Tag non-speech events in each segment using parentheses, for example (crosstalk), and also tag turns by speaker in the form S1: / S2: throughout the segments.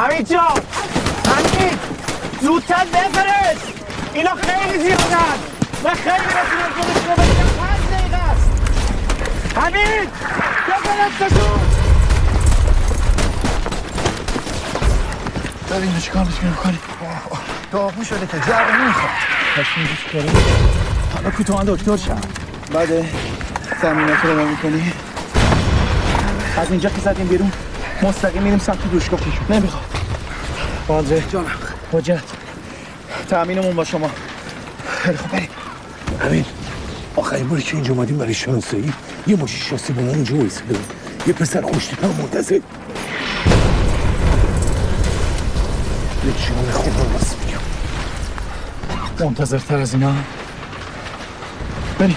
S1: حمید جان حمید زودتر بفرست. اینا خیلی زیادن. من خیلی رسیدم که رو بگیرم پنج دقیقه است. حمید بفرستشون
S2: داری اینو چیکار می‌کنی؟ داغون شده که جرد نمی‌خواد.
S1: پس اینجا چیکاره حالا کوتاه من دکتر شم.
S2: بعد زمینات رو می‌کنی؟
S1: از اینجا که زدیم بیرون. مستقیم میریم سمت دوشگاه
S2: نمی‌خواد
S1: بازه
S2: جانم.
S1: حجت تأمینمون با شما.
S2: خیلی خوب بریم.
S3: امین آخرین باری که اینجا اومدیم برای شانسایی یه ماشین شاسی با ما اونجا وایساده یه پسر خوشتیپ هم منتظر یه جان خدا راست میگم.
S1: منتظرتر از اینا؟ بریم.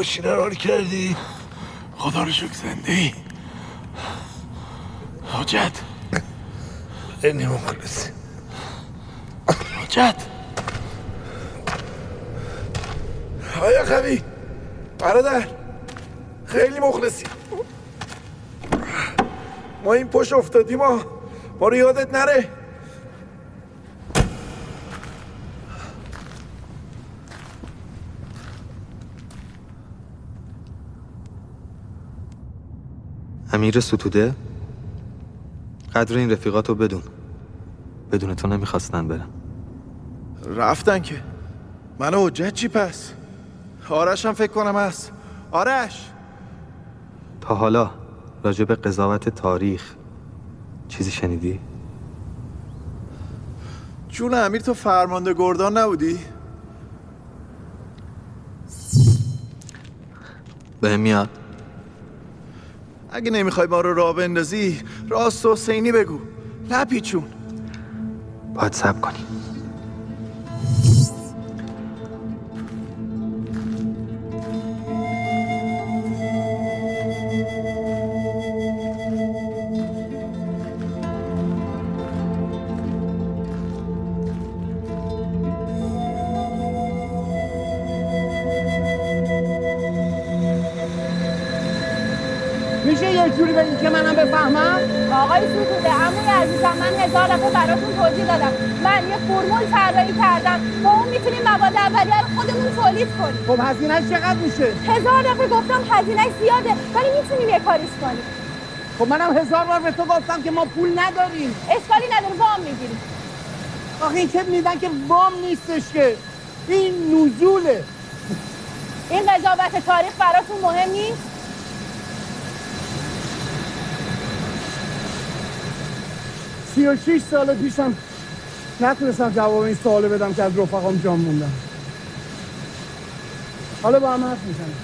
S3: ماشین رو حال کردی؟ خدا رو شکر زنده ای. حجت اینی مخلصی حجت آیا قوی برادر خیلی مخلصی. ما این پشت افتادیم ما ما رو یادت نره.
S4: امیر ستوده؟ قدر این رفیقات رو بدون. بدون تو نمی‌خواستن برن.
S2: رفتن که. من حجت چی پس؟ آرش هم فکر کنم هست. آرش!
S4: تا حالا راجع به قضاوت تاریخ چیزی شنیدی؟
S2: جون امیر تو فرمانده گردان نبودی؟
S4: به میاد.
S2: اگه نمی‌خوای ما رو راه بندازی راست و حسینی بگو. نپیچون
S4: باید سب کنی.
S5: عزیزم من هزار دفعه براتون توضیح دادم. من یه فرمول طراحی کردم. با اون می‌تونیم مواد اولیه رو خودمون تولید کنیم.
S1: خب هزینهش چقدر میشه؟
S5: هزار دفعه گفتم هزینه زیاده ولی می‌تونیم یه کاریش کنیم.
S1: خب منم هزار بار به تو گفتم که ما پول نداریم.
S6: اشکالی نداره وام می‌گیری
S1: آخه این که میدن که وام نیستش که؟ این نزوله.
S6: این قضاوت تاریخ براتون مهم نیست؟
S1: سی و شیش سال پیشم نتونستم جواب این سوالو بدم که از رفقام جان موندم. حالا با هم حرف می‌زنیم.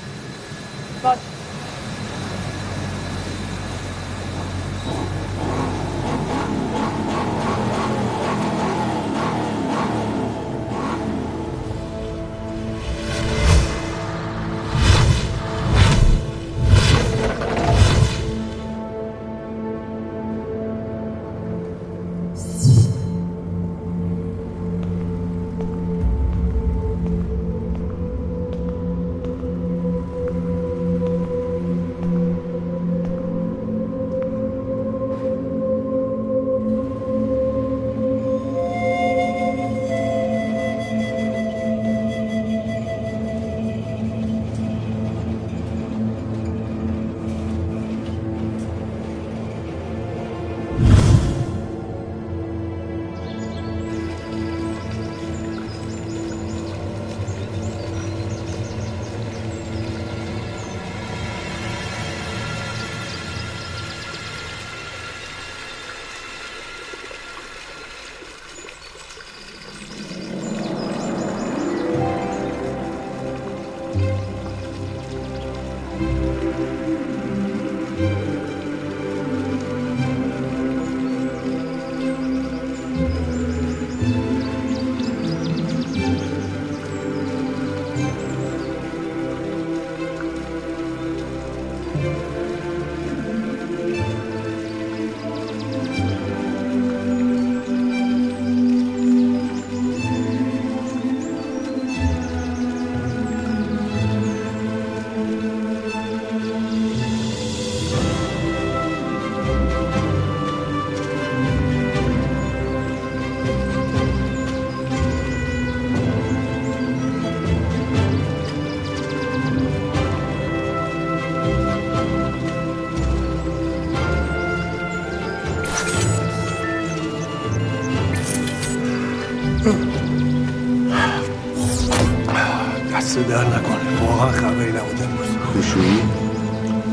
S7: در نکنه. واقعا خبری نبود امروز.
S4: خوشویی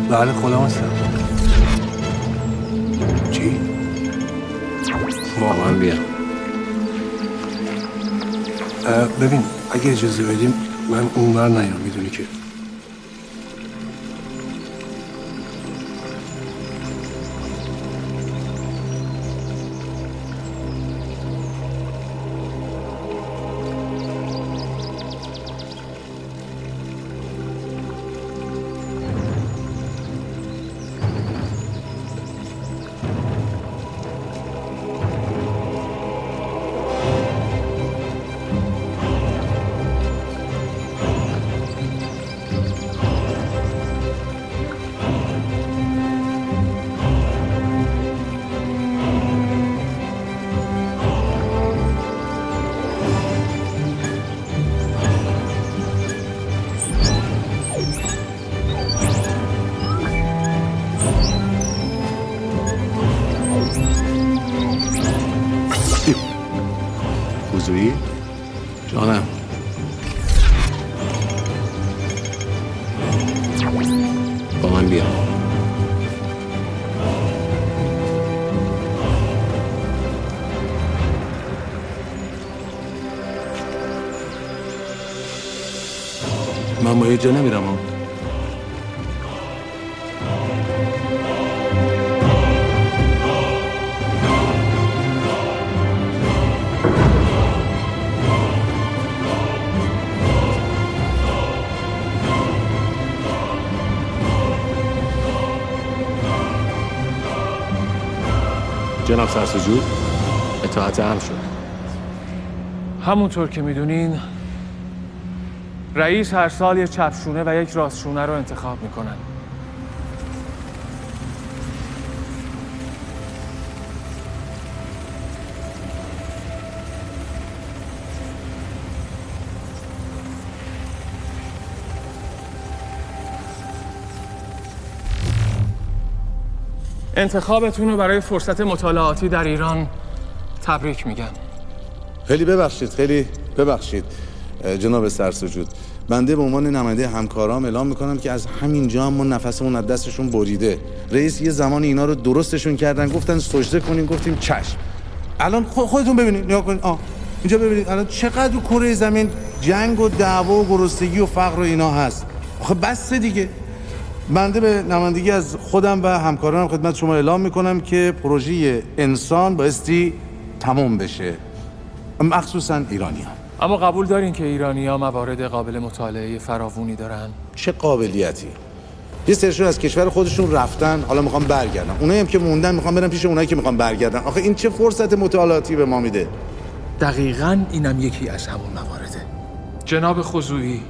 S7: بله خودم هستم چی؟
S4: من بیا.
S7: ببین اگه اجازه بدیم من اونور نیام می‌دونی که.
S8: جا نمیرم ها. جناب سرسجود اطاعت هم شد
S9: همونطور که می‌دونین رئیس هر سال یه چپشونه و یک راستشونه رو انتخاب می‌کنن. انتخابتون رو برای فرصت مطالعاتی در ایران تبریک میگم.
S10: خیلی ببخشید خیلی ببخشید. جناب سرسجود بنده به عنوان نماینده همکارام اعلام می‌کنم که از همینجا هم ما نفسمون از دستشون بریده. رئیس یه زمان اینا رو درستشون کردن گفتن سجده کنیم گفتیم چشم. الان خو- خودتون ببینید نگاه کنید. آه اینجا ببینید. الان چقدر کره زمین جنگ و دعوا و گرسنگی و فقر و اینا هست. آخه بس دیگه. بنده به نمایندگی از خودم و همکارانم خدمت شما اعلام می‌کنم که پروژه انسان بایستی تمام بشه. مخصوصا ایرانی
S9: اما قبول دارین که ایرانی ها موارد قابل مطالعه فراوونی دارن؟
S10: چه قابلیتی؟ یه سرشون از کشور خودشون رفتن حالا می‌خوام برگردن اونایی هم که موندن می‌خوام برن پیش اونایی که می‌خوام برگردن آخه این چه فرصت مطالعاتی به ما میده؟
S7: دقیقا اینم یکی از همون موارده
S9: جناب خضوعی.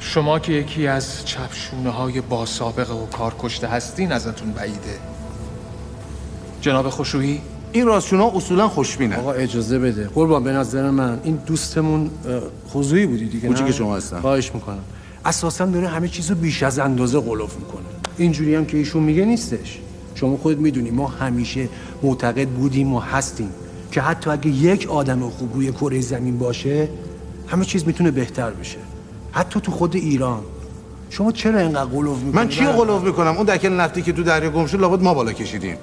S9: شما که یکی از چپشونه های با سابقه و کار کشته هستین ازتون بعیده. جناب خشویی
S10: این راستشونا اصولا خوشبینه
S7: آقا اجازه بده. قربان به نظر من این دوستمون خضوعی بودی دیگه نه؟
S10: که شما هستن.
S7: خواهش می‌کنم. اساسا داره همه چیزو بیش از اندازه قلوف می‌کنه. اینجوری هم که ایشون میگه نیستش. شما خود می‌دونی ما همیشه معتقد بودیم و هستیم که حتی اگه یک آدم خوب روی کره زمین باشه همه چیز می‌تونه بهتر بشه. حتی تو خود ایران. شما چرا اینقدر قلوف می‌کنی؟
S10: من چی قلوف می‌کنم؟ اون دکل نفتی که تو دریا گم شد لابد ما بالا کشیدیم.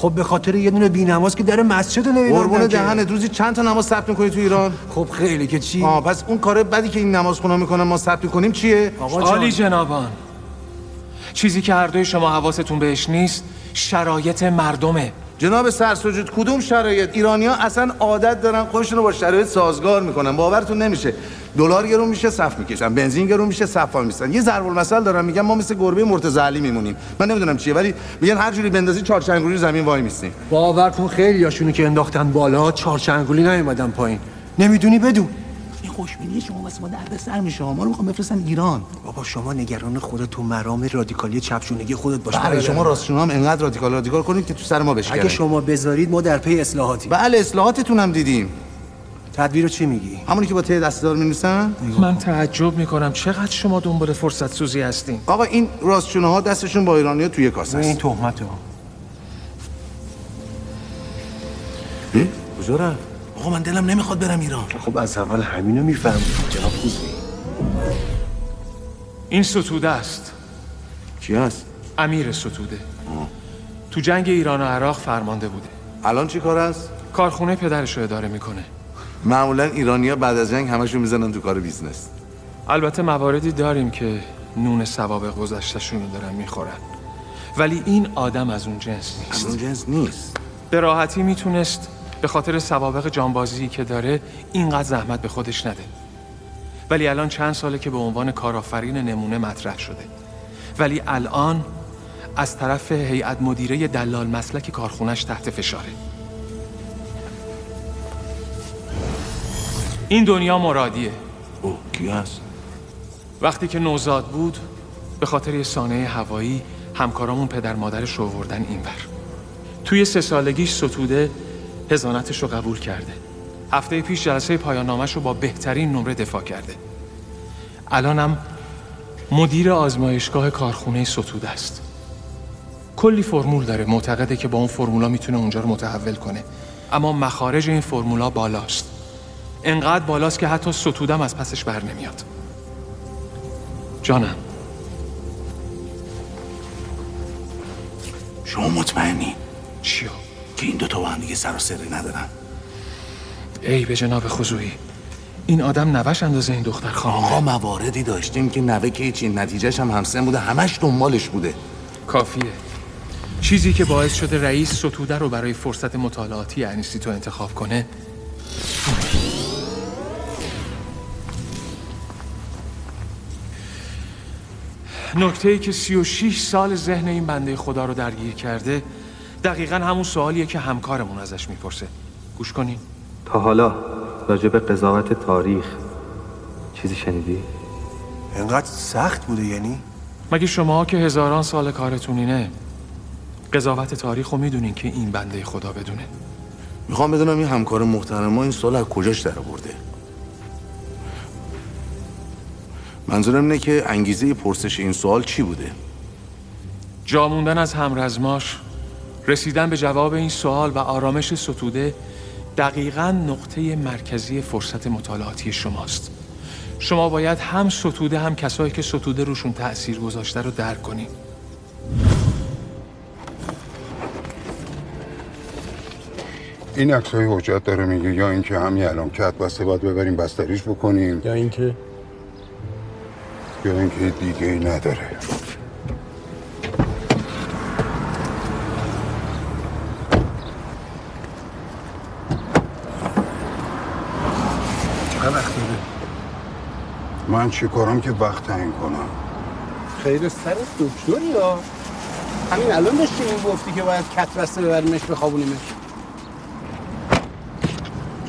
S7: خب به خاطر یه دونه بی‌نماز که در مسجد نمی‌دونم
S10: قربون دهنت روزی چند تا نماز ثبت می‌کنی تو ایران؟
S7: خب خیلی که چی؟
S10: آه پس اون کار بدی که این نماز خونا می‌کنن ما ثبت کنیم چیه؟
S7: آقا
S9: عالی جنابان چیزی که هر دوی شما حواستون بهش نیست شرایط مردمه.
S10: جناب سرسجود کدوم شرایط؟ ایرانی ها اصلا عادت دارن خودشون رو با شرایط سازگار می‌کنن. باورتون نمیشه. دلار گرون میشه صف می‌کشن. بنزین گرون میشه صف میسن یه ضرب المثل دارن میگن ما مثل گربه مرتضی علی میمونیم. من نمی‌دونم چیه ولی میگن هر جوری بندازی چهارچنگولی زمین وای میستیم
S7: باور کن خیلی که انداختن بالا چهارچنگولی نیومدن پایین. نمی‌دونی بدون.
S10: این خوشبینی شما واسه ما درد سر میشه. ما رو می‌خوام بفرستن ایران.
S7: بابا شما نگران خودت تو مرام رادیکالی چپشونگی خودت باش.
S10: برای شما راستشون هم انقدر رادیکال رادیکال کنید که تو سر ما بشکنه
S7: اگه شما بذارید ما در پی اصلاحاتی.
S10: بله اصلاحاتتون هم دیدیم.
S7: تدبیر رو چی میگی؟
S10: همونی که با ط دسته‌دار می‌نویسن؟
S9: من تعجب می‌کنم چقدر شما دنبال فرصت سوزی هستین.
S10: آقا این راستشونه ها دستشون با ایرانیا توی یه
S7: کاسه
S10: است.
S7: تهمت ها؟
S10: کجا رفت؟ آقا من دلم نمی‌خواد برم ایران.
S7: خب از اول همینو می‌فهمید جناب خوزی
S9: این ستوده است.
S10: کی هست
S9: امیر ستوده. تو جنگ ایران و عراق فرمانده بوده.
S10: الان چی کار است؟
S9: کارخونه پدرش رو اداره می‌کنه.
S10: معمولا ایرانیا بعد از جنگ همشون می‌زنن تو کار business.
S9: البته مواردی داریم که نون سوابق گذشتشون رو دارن می‌خورن. ولی این آدم از اون جنس
S10: از اون
S9: نیست
S10: جنس نیست.
S9: به راحتی می‌تونست به خاطر سوابق جانبازی که داره اینقدر زحمت به خودش نده. ولی الان چند ساله که به عنوان کارآفرین نمونه مطرح شده. ولی الان از طرف هیئت مدیره دلال مسلک کارخونش تحت فشاره. این دنیا مرادیه.
S10: او کی هست؟
S9: وقتی که نوزاد بود به خاطر یه سانه هوایی همکارامون پدر مادرش رو آوردن اینور. توی سه سالگیش ستوده هزانتش رو قبول کرده. هفته پیش جلسه پایان نامش رو با بهترین نمره دفاع کرده. الانم مدیر آزمایشگاه کارخونه ستوده است. کلی فرمول داره معتقده که با اون فرمولا می‌تونه اونجا رو متحول کنه. اما مخارج این فرمولا بالاست. انقدر بالاست که حتی ستودم از پسش بر نمیاد. جانم.
S10: شما مطمئنی؟
S9: چیو؟
S10: که این دوتا با هم دیگه سر و سری ندارن.
S9: ای به جناب خضوعی این آدم نوش اندازه این دختر خانم
S10: آقا مواردی داشتیم که نوه که هیچی نتیجهش هم همسن بوده همش دنبالش بوده.
S9: کافیه. چیزی که باعث شده رئیس ستوده رو برای فرصت مطالعاتی انیستیتو انتخاب کنه. نکته ای که 36 سال ذهن این بنده خدا رو درگیر کرده دقیقا همون سوالیه که همکارمون ازش می‌پرسه. گوش کنین
S4: تا حالا راجع به قضاوت تاریخ چیزی شنیدی؟
S7: انقدر سخت بوده یعنی؟
S9: مگه شما که هزاران سال کارتون اینه قضاوت تاریخ رو می‌دونین که این بنده خدا بدونه؟
S10: می‌خوام بدونم این همکار محترم ما این سال از کجاش در برده منظورم اینه که انگیزه پرسش این سوال چی بوده؟
S9: جا موندن از همرزماش رسیدن به جواب این سوال و آرامش ستوده دقیقا نقطه مرکزی فرصت مطالعاتی شماست. شما باید هم ستوده هم کسایی که ستوده روشون تأثیر گذاشته رو درک کنید.
S11: این عکس های حجت داره میگه یا اینکه همین الان کت بسته باید ببریم بستریش بکنیم.
S7: یا اینکه
S11: یا اینکه دیگه ای نداره. من چی کارم که وقت تعیین کنم؟
S7: خیر سر دکتر یا همین الان داشتی گفتی که باید کت بسته ببریمش بخوابونیمش.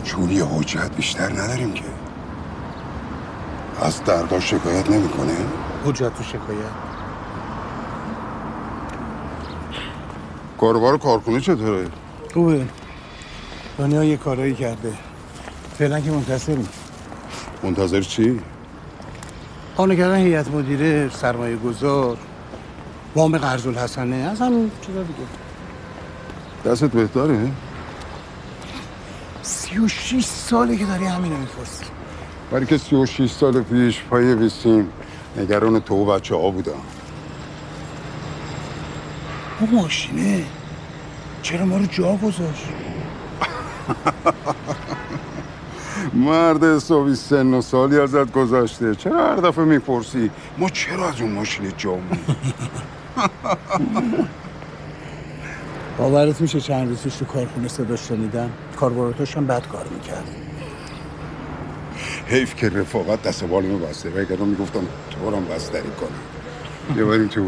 S11: جوری حجت بیشتر نداریم که. از دردا شکایت نمی‌کنه
S7: حجت تو شکایت.
S11: کاروبار کارخونه چطوره؟
S7: خوبه. دنیا یه کارایی کرده. فعلا که منتصریم
S11: منتظر چی؟
S7: قانع کردن هیئت مدیره سرمایه گذار وام قرض الحسنه از همین چیزا دیگه.
S11: دستت بهتره؟
S7: سی و شیش ساله که داری همینو می‌پرسی.
S11: برای که سی و شیش سال پیش پای ویسیم نگران تو و بچه ها بودم.
S7: اون ماشینه. چرا ما رو جا گذاشت؟ (laughs)
S11: مرد حسابی سن و سالی ازت گذشته. چرا هر دفعه می‌پرسی؟ ما چرا از اون ماشین جامون (laughs)
S7: باورت میشه چند روز پیش تو کارخونه صداش شنیدم؟ کاربراتاش هم بد کار می‌کرد.
S11: حیف که رفاقت دست بالمو بسته. و اگر می‌گفتم تو هم بستری کنم. یه بریم تو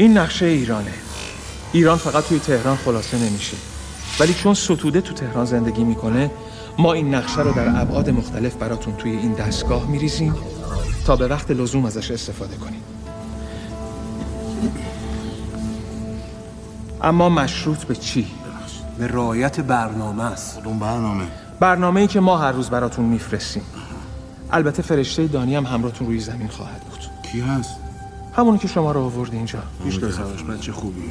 S9: این نقشه ایرانه. ایران فقط توی تهران خلاصه نمیشه. ولی چون ستوده تو تهران زندگی می‌کنه ما این نقشه رو در ابعاد مختلف براتون توی این دستگاه میریزیم تا به وقت لزوم ازش استفاده کنیم. اما مشروط به چی؟
S7: به رعایت برنامه است.
S10: اون برنامه؟
S9: برنامه ای که ما هر روز براتون میفرستیم. البته فرشته دانی هم همراهتون روی زمین خواهد بود.
S10: کی هست؟
S9: همونی که شما رو آورده اینجا.
S7: میشناسمش بچه خوبی.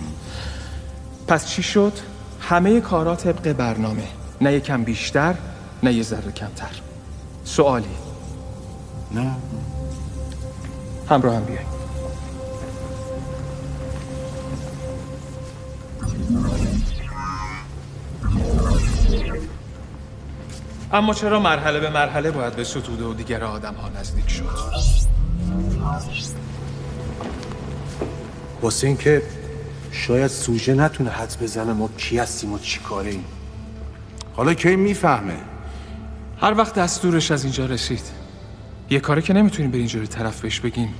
S9: پس چی شد؟ همه کارا طبق برنامه. نه یکم بیشتر نه یه ذره کمتر. سوالی؟
S10: نه.
S9: همراه هم بیاین. اما چرا مرحله به مرحله باید به ستوده و دیگر آدم ها نزدیک شد؟
S7: واسه اینکه شاید سوژه نتونه حد بزنه ما کی هستیم و چی کاره ایم
S10: حالا کی می‌فهمه؟
S9: هر وقت دستورش از اینجا رسید. یه کاره که نمی‌تونیم به اینجوری طرف بهش بگیم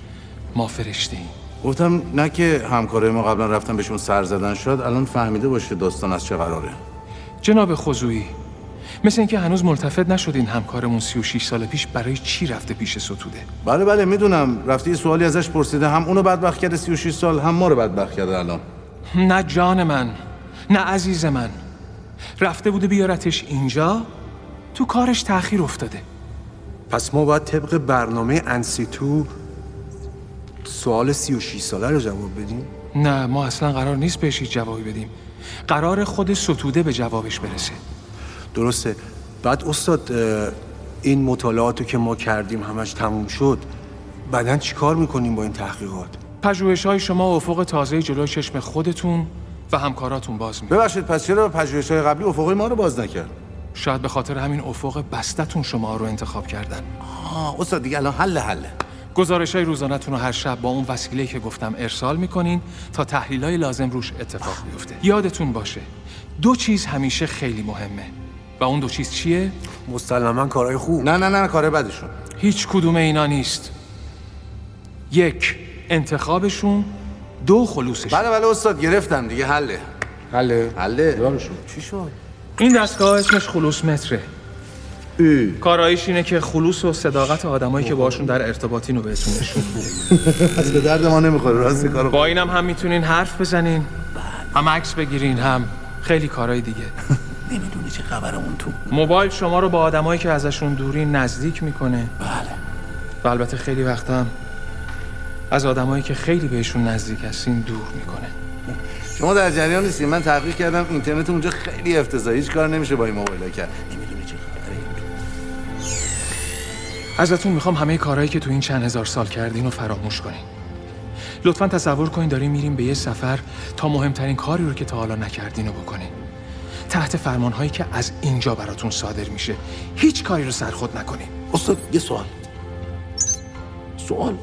S9: ما فرشته ایم
S10: گفتم نه که همکارای ما قبلا رفتن بهشون سر زدن شد الان فهمیده باشه داستان از چه قراره.
S9: جناب خضویی مثل اینکه هنوز ملتفت نشدین همکارمون 36 سال پیش برای چی رفته پیش ستوده؟
S10: بله بله می‌دونم. رفتی یه سوالی ازش پرسیده. هم اونو بدبخت کرده 36 سال هم ما رو بدبخت کرده الان.
S9: نه جان من نه عزیز من. رفته بوده بیارتش اینجا تو کارش تأخیر افتاده.
S7: پس ما باید طبق برنامه انسیتو سوال 36 ساله رو جواب بدیم؟
S9: نه ما اصلا قرار نیست بهش هیچ جوابی بدیم. قرار خود ستوده به جوابش برسه.
S7: درسته. بعد استاد این مطالعاتو که ما کردیم همش تموم شد بعدا چی کار می‌کنیم با این تحقیقات؟
S9: پژوهش های شما افق تازه جلوی چشم خودتون و همکاراتون باز می‌کنه
S10: ببخشید پس چرا پژوهش های قبلی افقای ما رو باز نکرد؟
S9: شاید به خاطر همین افق بستتون شما رو انتخاب کردن.
S10: آه استاد دیگه الان حل حله
S9: گزارش های روزانتون رو هر شب با اون وسیله که گفتم ارسال می‌کنین تا تحلیل های لازم روش اتفاق بیفته. یادتون باشه دو چیز همیشه خیلی مهمه. و اون دو چیز چیه؟
S7: مسلما کارهای خوب.
S10: نه نه نه کار بدشون.
S9: هیچ کدوم اینا نیست. یک انتخابشون. دو خلوصشون.
S10: بله بله استاد گرفتم دیگه حله.
S7: حله.
S10: حله.
S7: یارشون
S10: چی شد؟
S9: این دستگاه اسمش خلوص متره. کارایش اینه که خلوص و صداقت آدمایی که باشون در ارتباطین رو بهتون نشون (laughs)
S10: از به درد ما نمی‌خوره راست کارو
S9: با اینم هم می‌تونین حرف بزنین. هم عکس بگیرین هم خیلی کارهای دیگه. (laughs)
S10: نمی‌دونی چه خبر اون تو
S9: موبایل شما رو با آدمایی که ازشون دورین نزدیک می‌کنه.
S10: بله.
S9: و البته خیلی وقتا هم از آدمایی که خیلی بهشون نزدیک هستین دور می‌کنه.
S10: شما در جریان نیستی من تحقیق کردم اینترنت اونجا خیلی افتضاحی هیچ کار نمیشه با این موبایل کرد. نمی‌دونی چه خبره.
S9: ازتون می‌خوام همه کارهایی که تو این چند هزار سال کردین رو فراموش کنین. لطفا تصور کنین داریم میریم به یه سفر تا مهمترین کاری رو که تا حالا نکردین رو بکنین. تحت فرمانهایی که از اینجا براتون صادر میشه. هیچ کاری رو سرخود نکنین.
S10: استاد یه سوال. سوال.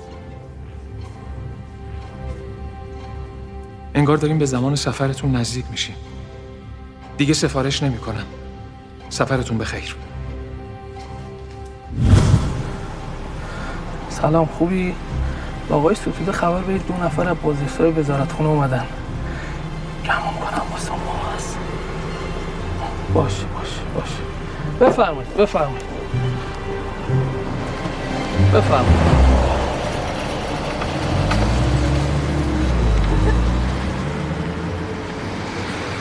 S9: انگار داریم به زمان سفرتون نزدیک میشیم. دیگه سفارش نمی‌کنم. سفرتون بخیر
S12: سلام خوبی؟ با آقای ستوده خبر بدید دو نفر از بازرسای وزارت خونه اومدن. گمون کنم واسه باشه باشه باشه بفرمایید بفرمایید. بفرمایید.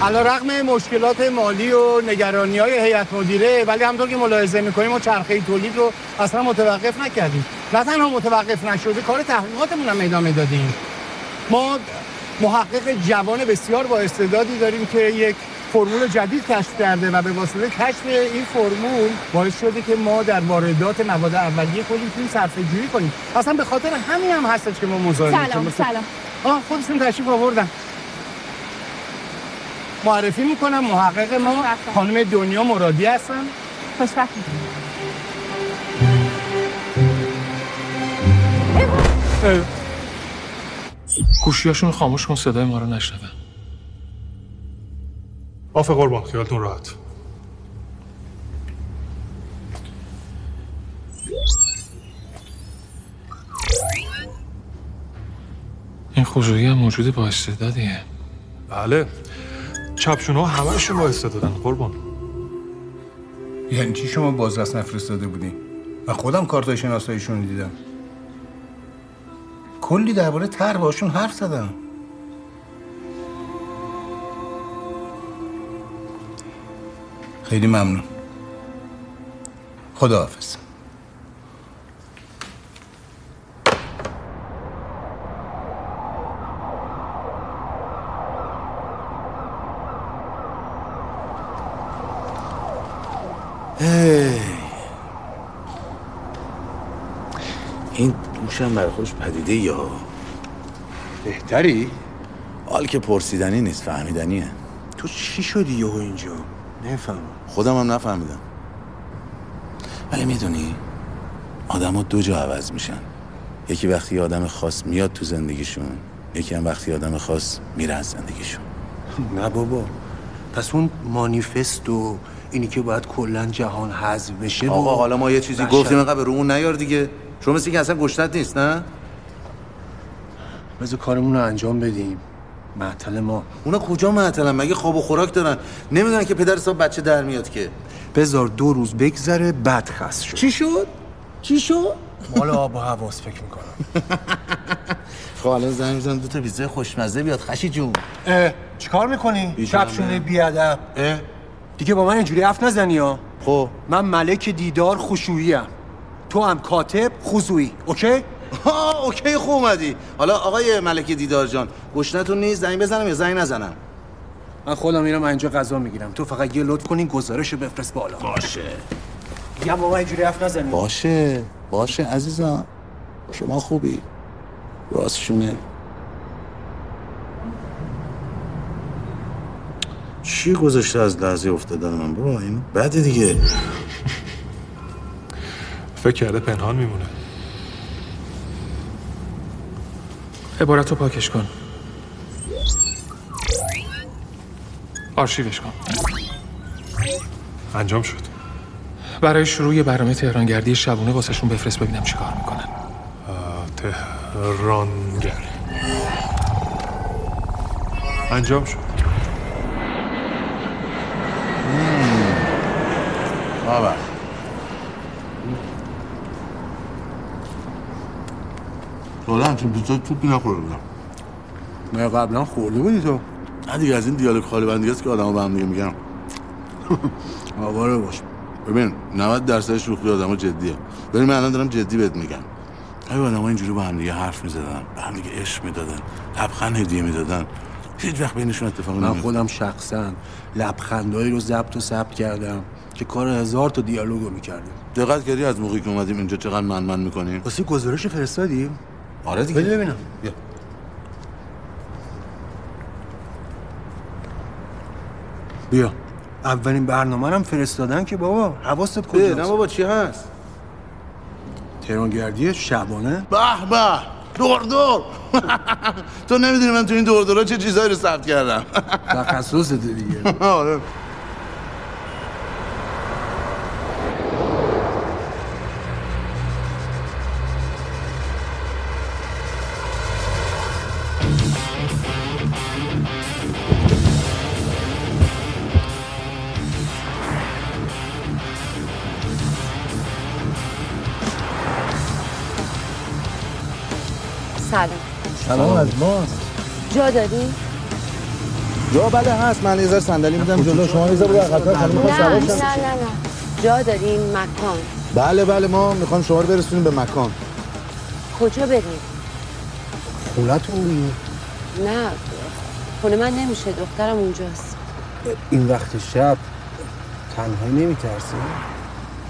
S1: علا رقم مشکلات مالی و نگرانی های هیئت مدیره ولی همطور که ملاحظه می‌کنیم ما چرخه تولید رو اصلا متوقف نکردیم. نه تنها متوقف نشده کار تحقیقاتمون هم ادامه دادیم. ما محقق جوان بسیار با استعدادی داریم که یک فرمول جدید کشف کرده و به واسطه کشف این فرمول باعث شده که ما در واردات مواد اولیه خودمون می‌تونیم صرفه جویی کنیم. اصلا به خاطر همین هم هستش که ما مزاحم
S6: سلام سلام.
S1: آه خودشون تشریف آوردن. معرفی می‌کنم محقق ما خانم دنیا مرادی هستن.
S6: خوشبخت
S9: گوشیاشون خاموش کن صدای ما رو نشنون
S13: آف قربان خیالتون راحت.
S9: این خصوصی هم موجود با استعدادیه
S13: بله. چپشون ها همهشون با استعدادن قربان.
S14: یعنی چی شما بازرس نفرستاده بودین من خودم کارتای شناساییشون رو دیدم. کلی درباره تر باشون حرف زدم. خیلی ممنون. خداحافظ.
S10: هی. این دوشم برای خوش پدیده یا؟
S14: بهتری؟
S10: حال که پرسیدنی نیست فهمیدنیه.
S7: تو چی شدی یهو اینجا؟ نفهم
S10: خودم هم نفهمیدم. ولی می‌دونی آدم دو جا عوض میشن. یکی وقتی آدم خاص میاد تو زندگیشون یکی هم وقتی آدم خاص میره از زندگیشون.
S7: نه بابا. پس اون مانیفست و اینی که باید کلا جهان حذف بشه
S10: آقا حالا ما یه چیزی گفتیم اینقدر به رومون نیار دیگه. شما مثل که اصلا گشتت نیست نه؟
S7: بذار کارمون رو انجام بدیم. معطل ما.
S10: اونا کجا معطلن؟ مگه خواب و خوراک دارن؟ نمی‌دونن که پدر حساب بچه در میاد که.
S7: بذار دو روز بگذره بعد خست شد.
S10: چی شد؟ چی شد؟
S7: مال آب و حواس فکر می‌کنم. (laughs)
S10: خب الان زنگ می‌زنم دو تا پیتزای خوشمزه بیاد. خشی جون.
S7: چیکار می‌کنی؟
S10: من.
S7: بیادب. دیگه با من اینجوری حرف نزنی ها.
S10: خب.
S7: من ملک دیدار خشویی تو هم کاتب خضویی okay؟
S10: ها okay خوب اومدی. حالا آقای ملک دیدار جان گشنتون نیست؟ زنگ بزنم یا زنگ نزنم؟
S7: من خودم میرم اینجا غذا می‌گیرم. تو فقط یه لطف کنین گزارش رو بفرست بالا.
S10: باشه.
S7: یا با من اینجوری حرف نزنی.
S10: باشه باشه عزیزم. شما خوبی. راستشونه چی گذاشته از لحظه افتادن من بابا این بده دیگه.
S13: فکر کرده پنهان میمونه.
S9: عبارت رو پاکش کن. آرشیوش کن.
S13: انجام شد.
S9: برای شروع یه برنامه تهرانگردی شبونه واسهشون بفرست ببینم چیکار می‌کنن.
S13: تهرانگر. انجام شد.
S10: بابا حالا همچین پیتزا توپی نخورده بودم.
S7: من قبلا خورده بودی تو؟
S10: نه دیگه از این دیالوگ خالی بندی است که آدم به هم دیگه میگن (laughs)
S7: آواره باش.
S10: ببین 90 درصد شوخی آدم جدیه. ولی من الان دارم جدی بهت میگم. اگه آدم اینجوری با هم دیگه حرف می‌زدن به هم دیگه عشق می‌دادن لبخند هدیه می‌دادن. هیچ وقت بینشون اتفاق
S7: من خودم شخصا لبخندایی رو ضبط و ثبت کردم که کار هزار تا دیالوگو می‌کردیم.
S10: دقت کردی از موقعی که اومدیم اینجا چقدر من من می‌کنیم؟
S7: واسه گزارش فرستادی
S10: آره دیگه.
S7: بده ببینم.
S10: بیا.
S7: بیا. اولین برنامه هم فرستادن که بابا. حواست کجاست؟
S10: نه بابا چی هست؟
S7: تهران گردی شبانه.
S10: به به دور دور (laughs) تو نمی‌دونی من تو این دور دورا چه چیزایی رو ثبت کردم.
S7: تخصصت دیگه. (laughs)
S10: آره.
S15: از ماست
S6: جا داری؟
S15: جا بله هست من یه ذره صندلی میدم جلو. شما یه ذره برو عقب خانم
S6: نه نه نه. جا داریم مکان.
S15: بله بله ما می‌خوام شما رو برسونیم به مکان.
S6: کجا بریم؟
S7: خونتون
S6: نه خونه من نمیشه دخترم اونجاست.
S7: این وقت شب تنهایی نمیترسی؟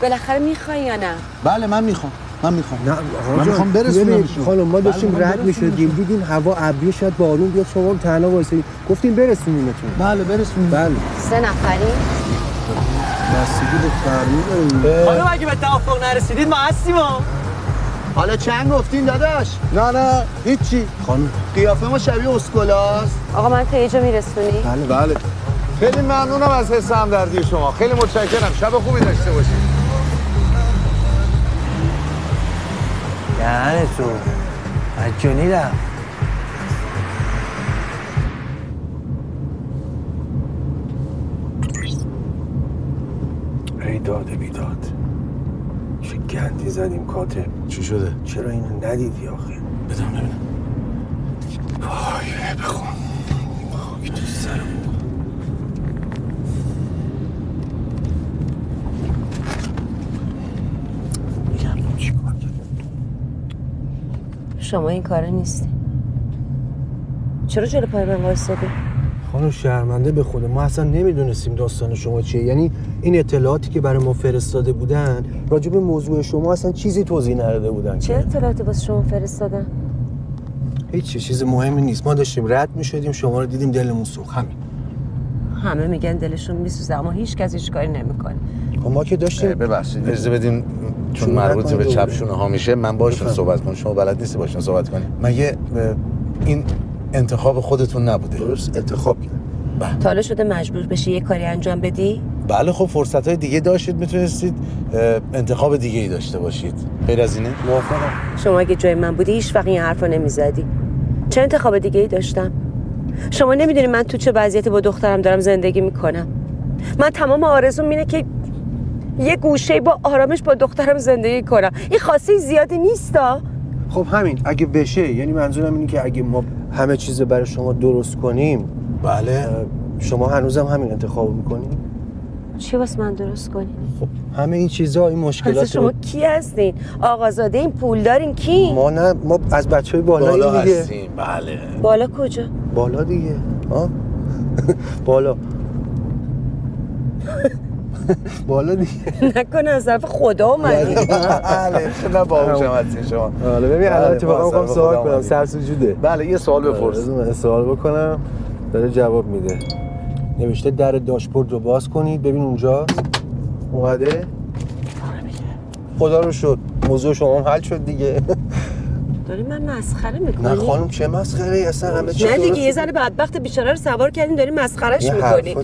S6: بالاخره می‌خوای یا نه؟
S15: بله من می‌خوام. من می‌خوام.
S7: نه
S15: من می‌خوام برسونم
S7: خانم ما داشتیم
S15: بله، من
S7: رد. می‌شدیم دیدیم هوا ابری شاید بارون بیاد شما رو تنها وایسید گفتیم برسونیمتون
S15: بله برسونیم.
S7: بله.
S6: سه نفری؟
S7: بستگی به فرمی
S1: خانم اگه به توافق نرسیدید ما هستیم ها. حالا چند گفتین داداش؟
S15: نه نه هیچی.
S7: خانم
S1: قیافه ما شبیه اسکولاست
S6: آقا من تا یه جا میرسونی؟
S7: بله.
S15: بله.
S10: خیلی ممنونم از حس همدردی شما. خیلی متشکرم. شب خوبی داشته باشید.
S1: یعنی تو مجانی رفت
S7: ای داده بیداد چه گندی زدیم کاتب
S10: چی شده؟
S7: چرا اینو ندیدی آخه؟
S10: بدم ببینم
S7: وای بخون خاک تو سرم میگم چی کار
S6: شما این کاره نیستی. چرا جلو پای من وایستادی؟
S7: خانم شرمنده به خود ما اصلا نمی‌دونستیم داستان شما چیه. یعنی این اطلاعاتی که برای ما فرستاده بودن راجع به موضوع شما اصلا چیزی توضیح نداده بودن
S6: چه اطلاعاتی واسه شما فرستادن؟
S7: هیچ چیز مهمی نیست. ما داشتیم رد می‌شدیم شما رو دیدیم دلمون سوخت. همین.
S6: همه میگن دلشون میسوزه اما هیچ کس هیچ کاری نمی‌کنه.
S7: خب ما که داشتیم
S10: ببخشید. اجازه بدین چون مربوط به
S7: نکنید
S10: چپ
S7: دوباره.
S10: شونه ها میشه من باشون صحبت کنم. شما بلد نیستی باشون صحبت کنی مگه این انتخاب خودتون نبوده.
S7: درست انتخاب. کرد
S6: تا حالا شده مجبور بشی یه کاری انجام بدی؟
S10: بله خب فرصت های دیگه داشتید می‌تونستید انتخاب دیگه ای داشته باشید. غیر از اینه؟
S7: موافقم.
S6: شما اگه جای من بودی هیچ وقت این حرفو نمی‌زدی. چه انتخاب دیگه ای داشتم؟ شما نمی‌دونی من تو چه وضعیتی با دخترم دارم زندگی می‌کنم. من تمام آرزوم اینه که یه گوشه با آرامش با دخترم زندگی کنم. این خواسته زیادی نیستا
S7: خب همین اگه بشه یعنی منظورم اینه که اگه ما همه چیز رو برای شما درست کنیم
S10: بله.
S7: شما هنوزم همین انتخاب می‌کنیم
S6: چی واسه من درست کنی؟
S7: خب همه این چیزها این مشکلات
S6: شما کی هستین؟ آقازاده این پول دارین کی؟
S7: ما نه ما از بچه های بالا,
S10: بالا
S7: دیگه.
S10: هستیم بله.
S6: بالا کجا؟
S7: بالا دیگه. ها (laughs) بالا. (laughs) (laughs) بالا دیگه.
S6: نکنه از طرف خدا اومدی. (laughs)
S10: بله نه باهوشم هستین شما
S7: حالا ببین الان
S10: بله،
S7: اتفاقا
S10: با
S7: می‌خوام سوال کنم. سرسوجوده
S10: بله یه سوال بپرس.
S7: بذار من سوال بکنم. داره جواب میده. نوشته در داشبورد رو باز کنید. ببین اونجاست. اومده. خدا رو شد. موضوع شما هم حل شد دیگه. (laughs)
S6: داری من مسخره می‌کنی؟
S7: نه خانم چه مسخره؟ ای اصلا همه چی
S6: نه دیگه. یه ذره بدبخت بیچاره رو سوار کردین داری مسخرش
S7: یه
S6: می‌کنی؟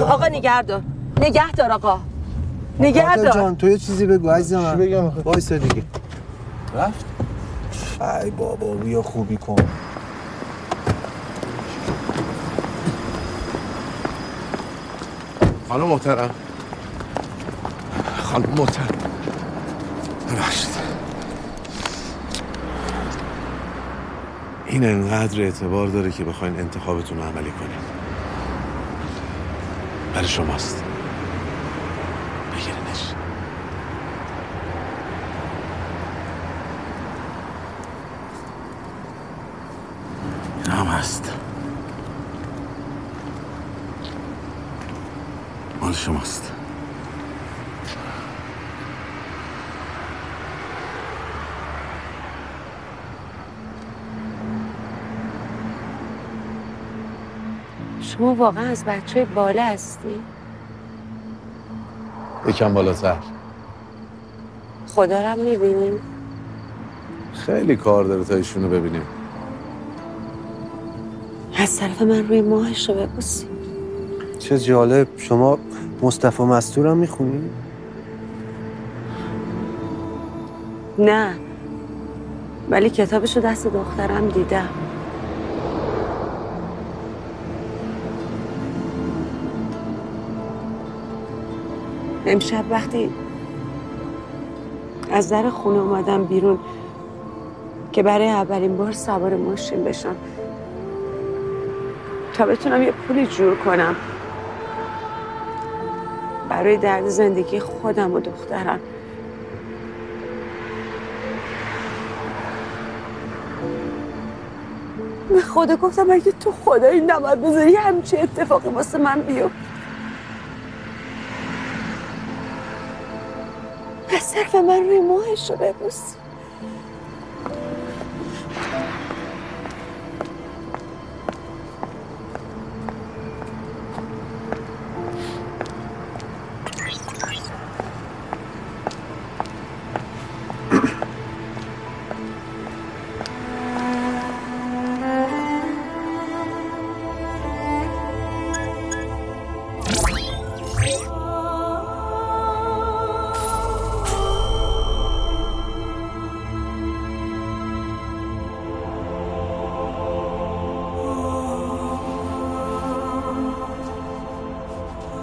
S6: آقا نگه دار نگه دار آقا. نگه دار.
S7: جان تو یه چیزی بگو عزیزم.
S15: چی
S7: من.
S15: بگم آخه؟
S7: وایسا دیگه.
S15: رفت؟
S7: ای بابا بیا خوبی کن.
S10: خانم محترم. خانم محترم. ببخشید. این انقدر اعتبار داره که بخواین انتخابتون رو عملی کنین. برای شماست بگیرینش این هم هست مال شماست
S6: شما واقعا از بچه بالا هستی؟
S10: یکم بالاتر
S6: خدا رو می‌بینیم
S10: خیلی کار داره تا ایشونو ببینیم.
S6: از طرف من روی ماهش رو ببوسی.
S7: چه جالب. شما مصطفی مستور هم می‌خونی؟
S6: نه. ولی کتابشو دست دخترم دیدم. امشب وقتی از در خونه اومدم بیرون که برای اولین بار سوار ماشین بشم تا بتونم یه پولی جور کنم. برای درد زندگی خودم و دخترم. به خدا گفتم اگه تو خدایی نباید بذاری همچین اتفاقی واسه من بیفته. طرف من روی ماهش رو ببوس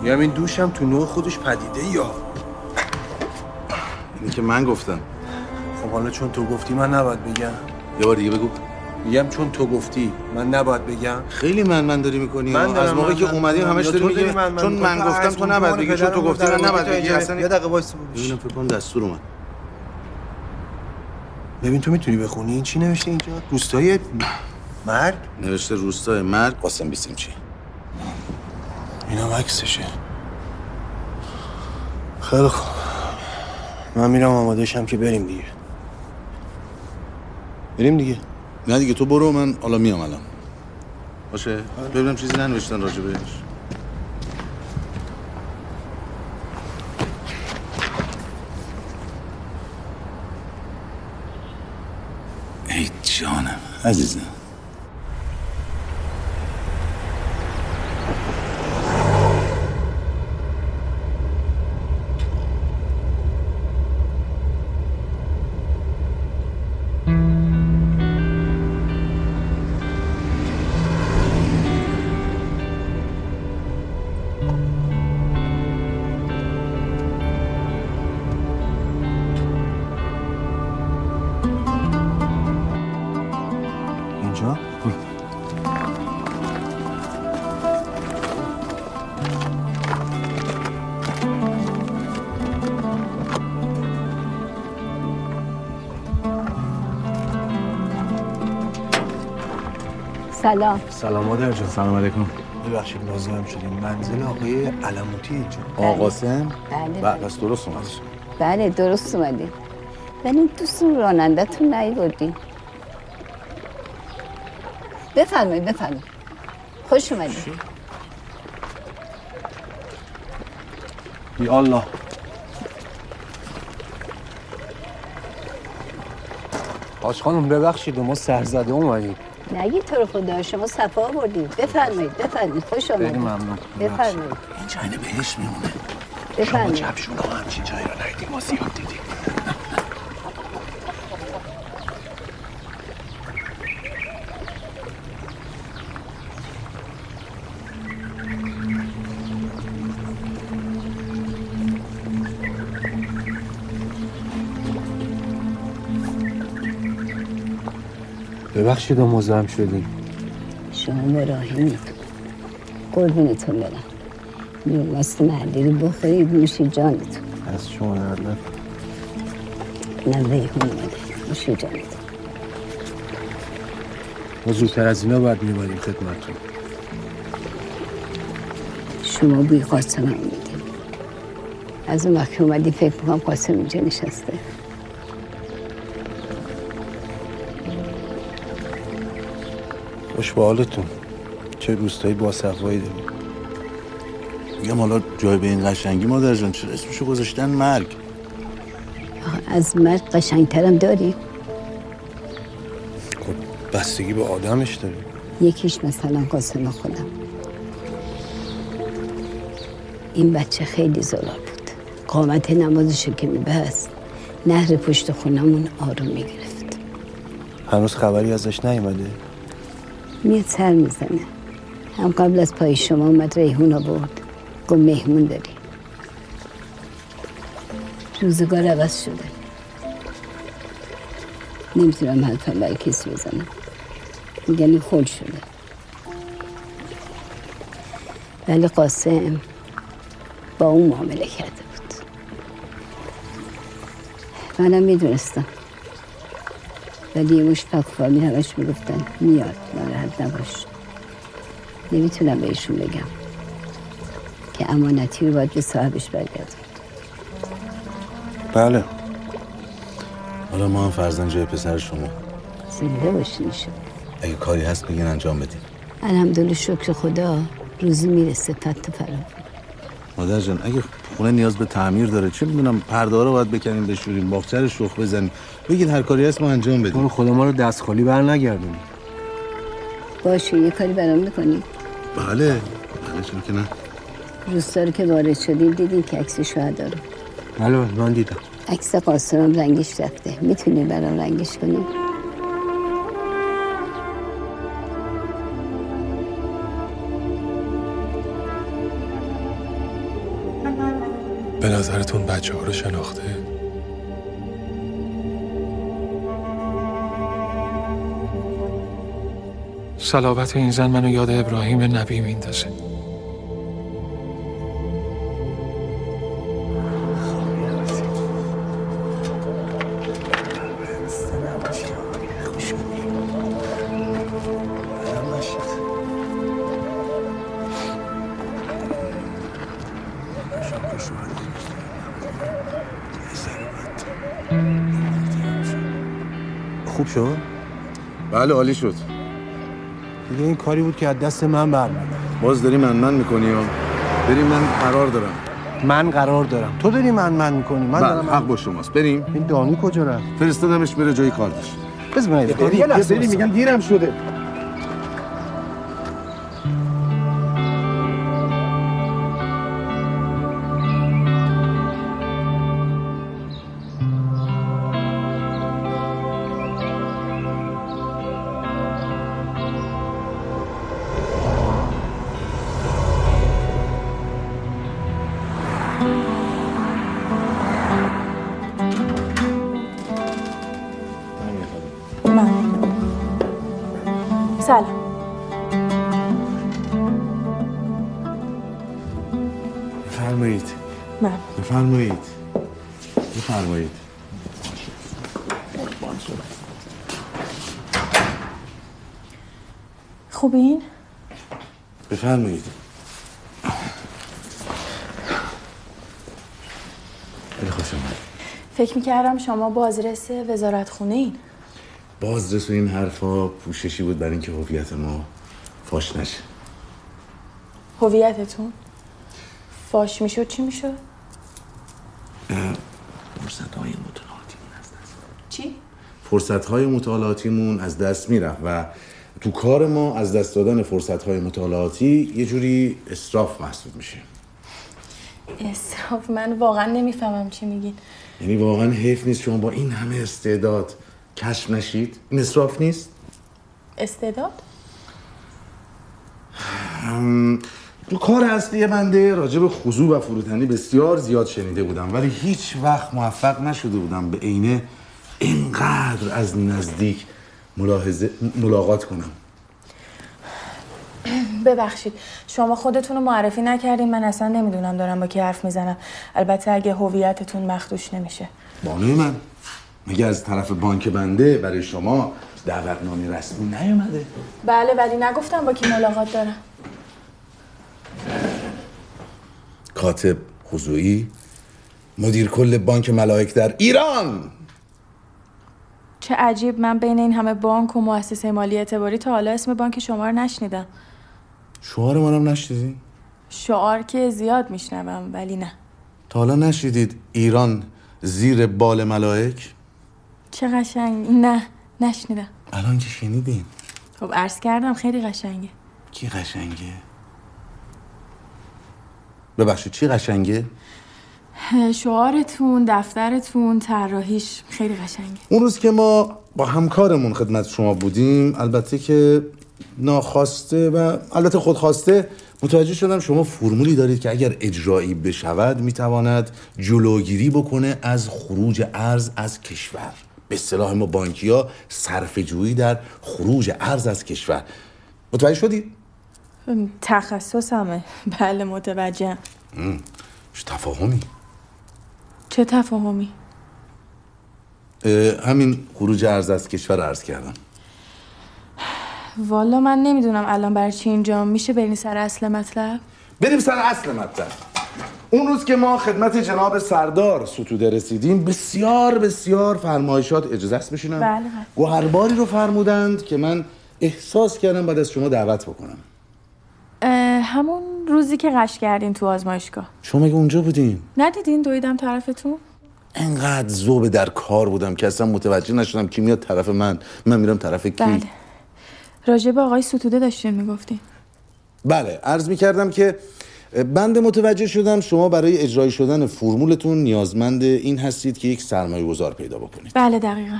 S7: میگم این دوشم تو نوع خودش پدیده یا
S10: اینی که من گفتم.
S7: خب حالا چون تو گفتی من نباید بگم.
S10: یه بار دیگه بگو.
S7: میگم چون تو گفتی من نباید بگم.
S10: خیلی من من داری می‌کنی.
S7: من
S10: از موقعی که اومدیم همش داری میگی چون. من گفتم تو نباید بگی چون تو گفتی من نباید بگی اصلا
S7: یه دقیقه وایس
S10: ببینم فکر کنم دستور اومد.
S7: ببین تو می‌تونی بخونی؟ این چی نوشته اینجا؟ روستای مرگ؟
S10: نوشته روستای مرگ قاسم بیسیم چی؟
S7: اینا عکسشه. خیلی خوب. من میرم آماده شم که بریم دیگه. بریم دیگه.
S10: نه دیگه تو برو من حالا میام الان. باشه. ببینم چیزی ننوشتن راجبش ای جانم عزیزم.
S16: سلام.
S7: سلام مادر جان. سلام علیکم. ببخشید لازم شدیم. منزل آقای علموتی اینجا.
S10: آقا قاسم
S16: بله.
S10: بله پس درست اومد
S16: بله درست اومدی. ولی دوستون رانندتون نیوردی. بفرمایید بفرمایید. خوش اومدی.
S7: یا الله. آج خانم ببخشید ما سرزده اومدیم.
S16: نگی تو رو خدا شما صفا آوردید بفرمایید بفرمایید. خوش
S7: خیلی
S16: آمدید.
S7: ممنون.
S16: بفرمایید.
S7: اینجا اینه بهش میمونه. شما
S16: بفرمایید
S7: چپشون ها همچین جایی رو ندیدیم ما زیاد دیدیم. ببخشید و مزاحم شدیم.
S16: شما براهیمی قربونتون برم. نور مست محلی رو بخورید نوشی جانتون.
S7: از شما نرده
S16: نه ریحون اومده نوشی جانتون.
S7: ما زودتر از اینا باید میباریم خدمتتون.
S16: شما بوی قاسم هم میدیم از اون وقت که اومدی فکر می‌کنم قاسم اینجا نشسته.
S10: خوش به حالتون. چه روستایی با صفایی داریم میگم حالا جای به این قشنگی مادر جان چرا اسمشو گذاشتن مرگ؟
S16: از مرد قشنگترم داری؟
S7: بستگی به آدمش داره
S16: یکیش مثلا قاسم خودم. این بچه خیلی زلال بود. قامت نمازشو که میبست نهر پشت خونمون آروم می‌گرفت.
S7: هنوز خبری ازش نیومده؟
S16: میاد سر می‌زنه. هم قبل از پای شما اومد ریحون آورد گفت مهمون داری. روزگار عوض شده. نمی‌تونم حرفم برای کسی بزنم. یعنی خل شده. ولی قاسم با اون معامله کرده بود. منم می‌دونستم. ولی یه مش فامی همش می‌گفتن. میاد. ناراحت نباش. نمی‌تونم بهشون بگم. که امانتی رو باید به صاحبش برگردم.
S10: بله. حالا ما هم فرزن جای پسر شما.
S16: زنده باشین
S10: اگه کاری هست بگین انجام بدیم.
S16: الحمدلله شکر خدا. روزی می‌رسه فت و فرا
S10: مادر جان اگه خونه نیاز به تعمیر داره. چه می‌دونم پرده رو باید بکنیم بشوریم باغچه رو شخ بزنیم. بگید هر کاری هست ما انجام بدیم.
S7: خدا ما رو دست خالی بر نگردونی
S16: باشه یه کاری برام می‌کنی؟
S10: بله بله چون که نه.
S16: روستا رو که وارد شدیم دیدیم که عکس شهدا رو
S7: بله من دیدم.
S16: عکس قاسم رنگش رفته. می‌تونی برام رنگش کنی
S13: به نظرتون بچه ها رو شناخته؟
S9: صلابت این زن منو یاد ابراهیم نبی میندازه
S10: بله عالی شد.
S7: دیگه این کاری بود که از دست من برمیاد
S10: باز داری من من می‌کنی یا؟ بریم من قرار دارم.
S7: من قرار دارم. تو داری من من می‌کنی. من
S10: بله،
S7: دارم
S10: حق با شماست. بریم.
S7: این دانی کجا رفت؟
S10: فرستادمش میره جای کار داشت
S7: بذار من
S17: یه لحظه بریم، میگم دیرم شده.
S10: بفرمایید. خیلی خوش آمد
S18: فکر می‌کردم شما بازرس وزارت خونه این
S10: بازرس و این حرفا پوششی بود برای اینکه هویت ما فاش نشه.
S18: هویتتون؟ فاش می‌شد؟ چی می‌شد؟
S10: فرصت های مطالعاتیمون از دست.
S18: چی؟
S10: فرصت های مطالعاتیمون از دست می‌رفت و تو کار ما از دست دادن فرصت های مطالعاتی یه جوری اسراف محسوب میشه.
S18: اصراف من واقعا نمی‌فهمم چی میگین.
S10: یعنی واقعا حیف نیست شما با این همه استعداد کشف نشید؟ این اسراف نیست؟
S18: استعداد؟
S10: تو کار اصلی بنده راجع به خضوع و فروتنی بسیار زیاد شنیده بودم ولی هیچ وقت موفق نشده بودم به عینه اینقدر از نزدیک ملاحظه ملاقات کنم.
S18: ببخشید. شما خودتون رو معرفی نکردین. من اصلا نمی‌دونم دارم با کی حرف می‌زنم. البته اگه هویتتون مخدوش نمیشه.
S10: بانوی من مگه از طرف بانک بنده برای شما دعوتنامه رسمی نیومده.
S18: بله ولی نگفتم با کی ملاقات دارم.
S10: کاتب خضوعی مدیر کل بانک ملائک در ایران.
S18: چه عجیب من بین این همه بانک و مؤسسه مالی اعتباری تا حالا اسم بانک شما رو نشنیدم.
S10: شعار منم نشنیدین
S18: شعار که زیاد میشنوم ولی نه.
S10: تا حالا نشیدید ایران زیر بال ملائک؟
S18: چه قشنگ. نه نشنیدم.
S10: الان که شنیدین.
S18: خب عرض کردم خیلی قشنگه.
S10: کی قشنگه؟ ببخشید چی قشنگه؟
S18: شعارتون دفترتون طراحیش خیلی قشنگه.
S10: اون روز که ما با همکارمون خدمت شما بودیم البته که ناخواسته و البته خودخواسته متوجه شدم شما فرمولی دارید که اگر اجرایی بشود می‌تواند جلوگیری بکنه از خروج ارز از کشور. به اصطلاح ما بانکی ها صرف جویی در خروج ارز از کشور. متوجه شدید؟
S18: تخصصمه. بله متوجهم.
S10: تفاهمی.
S18: چه تفاهمی؟
S10: اه، همین خروج ارز از کشور عرض کردم.
S18: والا من نمی‌دونم الان برای چی اینجا. میشه برین سر اصل مطلب؟
S10: بریم سر اصل مطلب. اون روز که ما خدمت جناب سردار ستوده رسیدیم بسیار بسیار فرمایشات اجازه است بشینم.
S18: بله بله.
S10: گوهرباری رو فرمودند که من احساس کردم بعد از شما دعوت بکنم.
S18: همون روزی که قش کردین تو آزمایشگاه.
S10: شما مگه اونجا بودین؟
S18: ندیدین؟ دویدم طرفتون؟
S10: انقدر ذوب در کار بودم که اصلا متوجه نشدم کی میاد طرف من. من میرم طرف کی.
S18: بله. راجع به آقای ستوده داشتین می‌گفتین.
S10: بله عرض می کردم که بنده متوجه شدم شما برای اجرای شدن فرمولتون نیازمند این هستید که یک سرمایه گذار پیدا بکنید.
S18: بله دقیقا.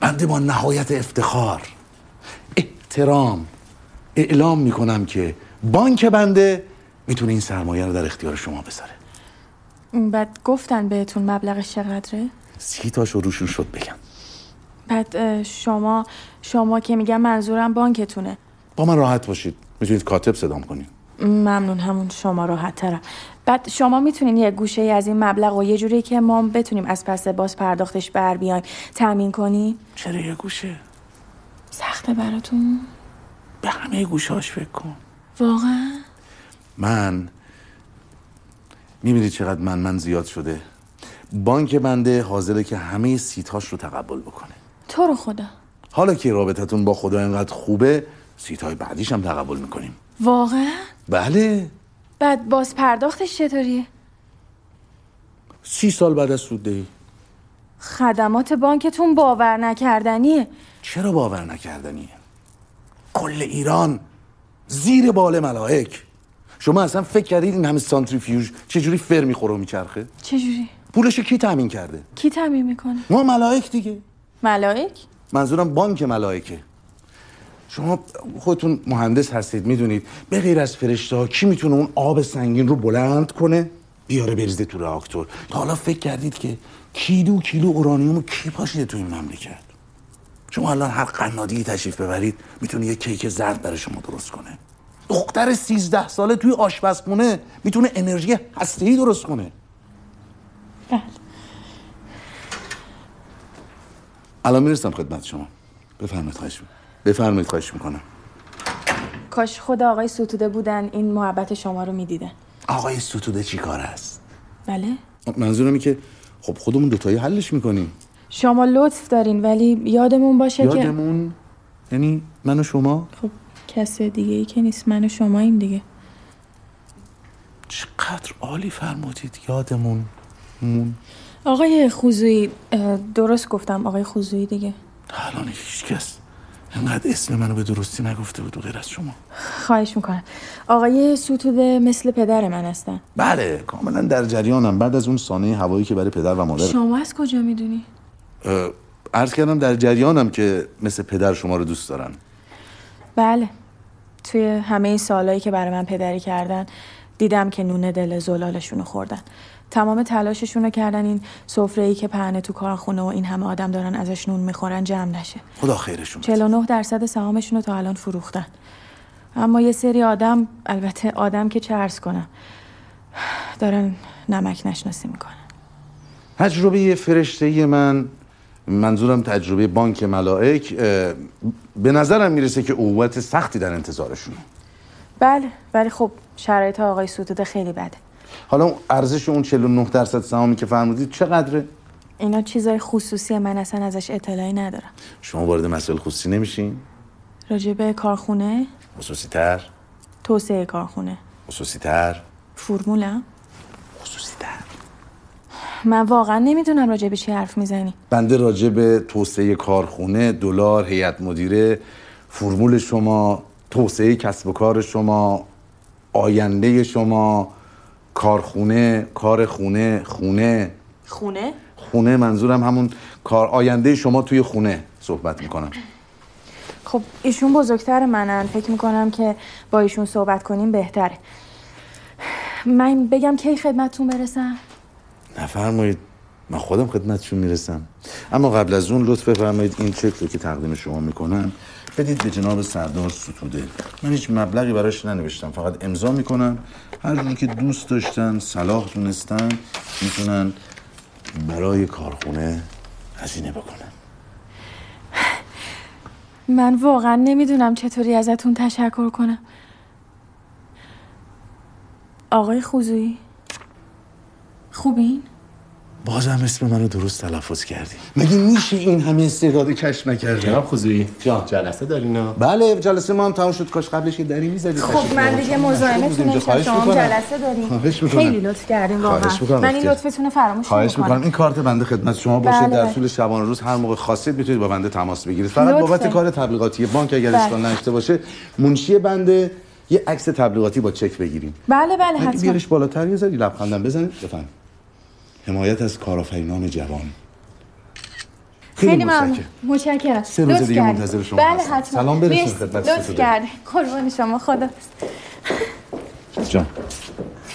S10: بنده با نهایت افتخار احترام اعلام می کنم که بانک بنده می‌تونه این سرمایه رو در اختیار شما بذاره.
S18: بعد گفتن بهتون مبلغش چقدره؟
S10: سی تاشو روشون شد بگم.
S18: بعد شما شما که میگم منظورم بانکتونه.
S10: با من راحت باشید. می‌تونید کاتب صدام کنید.
S18: ممنون همون شما راحت ترم بعد شما می‌تونین یه گوشه ای از این مبلغ و یه جوری که ما بتونیم از پس باز پرداختش بر بیایم. تامین کنی؟
S10: چرا یه گوشه؟
S18: سخته براتون.
S10: به همه گوشهاش فکر کن.
S18: واقعا؟
S10: من می‌بینید چقدر من من زیاد شده. بانک بنده حاضره که همه سیتاش رو تقبل بکنه.
S18: تو رو خدا.
S10: حالا که رابطتون با خدا اینقدر خوبه سیتای بعدیش هم تقبل می‌کنیم.
S18: واقعا؟
S10: بله.
S18: بعد باز پرداختش چطوریه؟
S10: سی سال بعد از سوددهی.
S18: خدمات بانکتون باور نکردنیه.
S10: چرا باور نکردنیه؟ کل ایران زیر بال ملائک. شما اصلا فکر کردید این همه سانتریفیوژ چجوری فر می‌خوره و میچرخه؟
S18: چجوری
S10: پولش کی تامین کرده؟
S18: کی تعمین می‌کنه؟
S10: ما ملائک دیگه.
S18: ملائک؟
S10: منظورم بانک ملائکه. شما خودتون مهندس هستید می‌دونید. به غیر از فرشته ها کی می‌تونه اون آب سنگین رو بلند کنه؟ بیاره بریزه تو راکتور. تا حالا فکر کردید که کیلو کیلو اورانیوم کی پاشیده تو این مملکت؟ شما الان هر قنادی تشریف ببرید می‌تونه یه کیک زرد برای شما درست کنه. دختر سیزده ساله توی آشپزخونه می‌تونه انرژی هسته‌ای درست کنه.
S18: بله.
S10: الان می‌رسم خدمت شما. بفرمایید خواهش می‌کنم. بفرمایید خواهش می‌کنم.
S18: کاش خود آقای ستوده بودن این محبت شما رو می‌دیدن.
S10: آقای ستوده چی کار است؟
S18: بله.
S10: منظورم اینه که خب خودمون دوتایی حلش می‌کنیم.
S18: شما لطف دارین ولی یادمون باشه که
S10: یادمون؟ یعنی من و شما؟
S18: خب کس دیگه ای که نیست من و شما این دیگه.
S10: چقدر عالی فرمودید یادمون. مون.
S18: آقای خوزویی درست گفتم آقای خوزویی دیگه.
S10: الان هیچ کس انقدر اسم منو به درستی نگفته بود و غیر از شما.
S18: خواهش می‌کنم. آقای ستوده مثل پدر من هستن.
S10: بله کاملا در جریانم. بعد از اون سانه هوایی که برای پدر و مادر
S18: شما از کجا می‌دونی؟
S10: عرض کردم در جریانم که مثل پدر شما رو دوست دارن.
S18: بله. توی همه این سالهایی که برای من پدری کردن دیدم که نون دل زلالشون رو خوردن. تمام تلاششون رو کردن این سفره ای که پهنه تو کارخونه و این همه آدم دارن ازش نون می‌خورن جمع نشه.
S10: خدا خیرشون
S18: 49 درصد سهامشون رو تا الان فروختن. اما یه سری آدم البته آدم که چه عرض کنم دارن نمک نشناسی می‌کنن.
S10: تجربه فرشته من منظورم تجربه بانک ملائک به نظرم می‌رسه که عقوبت سختی در انتظارشونه.
S18: بله ولی خب شرایط آقای ستوده خیلی بده.
S10: حالا ارزش اون 49 درصد سهامی که فرمودید چقدره؟
S18: اینا چیزای خصوصی من اصلا ازش اطلاعی ندارم.
S10: شما وارد مسائل خصوصی نمیشین؟
S18: راجع به کارخونه؟
S10: خصوصی تر
S18: توسعه کارخونه.
S10: خصوصی تر
S18: فرمولم من واقعا نمی‌دونم راجع به چی حرف می‌زنی.
S10: بنده راجع به توسعه کارخونه دلار هیئت مدیره فرمول شما توسعه کسب و کار شما آینده شما کارخونه کار خونه خونه.
S18: خونه؟
S10: خونه منظورم همون کار آینده شما توی خونه صحبت می‌کنم.
S18: خب ایشون بزرگتر منن. فکر می‌کنم که با ایشون صحبت کنیم بهتره. من بگم کی خدمتتون برسم؟
S10: نفرمایید. من خودم خدمتشون می‌رسم. اما قبل از اون لطف بفرمایید این چک رو که تقدیم شما می‌کنم بدید به جناب سردار ستوده. من هیچ مبلغی براش ننوشتم. فقط امضا می‌کنم. هر که دوست داشتن صلاح دونستن می‌تونن برای کارخونه هزینه بکنن.
S18: من واقعا نمی‌دونم چطوری ازتون تشکر کنم. آقای خوزویی؟ خوبین؟
S10: بازم اسم منو درست تلفظ کردی. مگه میشه این همه استعداد کشف نکرده
S8: جناب خوزویی جان جلسه دارین
S10: بله جلسه ما هم تموم شد. کاش قبلش یه دری می‌زدی.
S18: خب من دیگه مزاحمتون نشم شما هم جلسه داریم.
S10: خواهش می‌کنم.
S18: خیلی لطف کردین
S10: خواهش می‌کنم.
S18: واقعا من این. لطفتون رو فراموش
S10: خواهش. می‌کنم. این کارت بنده خدمت شما باشه.
S18: بله،
S10: در. طول شبانه روز هر موقع خواستید می‌تونید با بنده تماس بگیرید. فقط. بابت کار تبلیغاتی بانک اگر
S18: بله.
S10: اشکال نشته باشه منشی بنده یه عکس تبلیغاتی با چک بگیریم.
S18: بله بله حتما.
S10: بیارش بالاتر یه ذره لبخندم بزنید بفهم حمایت از کارآفرینان جوان خیلی
S18: ممنون
S10: متشکرم. سه روز
S18: لطف
S10: دیگه. منتظر شما
S18: بله. حتما
S10: سلام برسون. خدمت
S18: لطف
S10: ستوده.
S18: کردین قربان شما خدا
S10: جان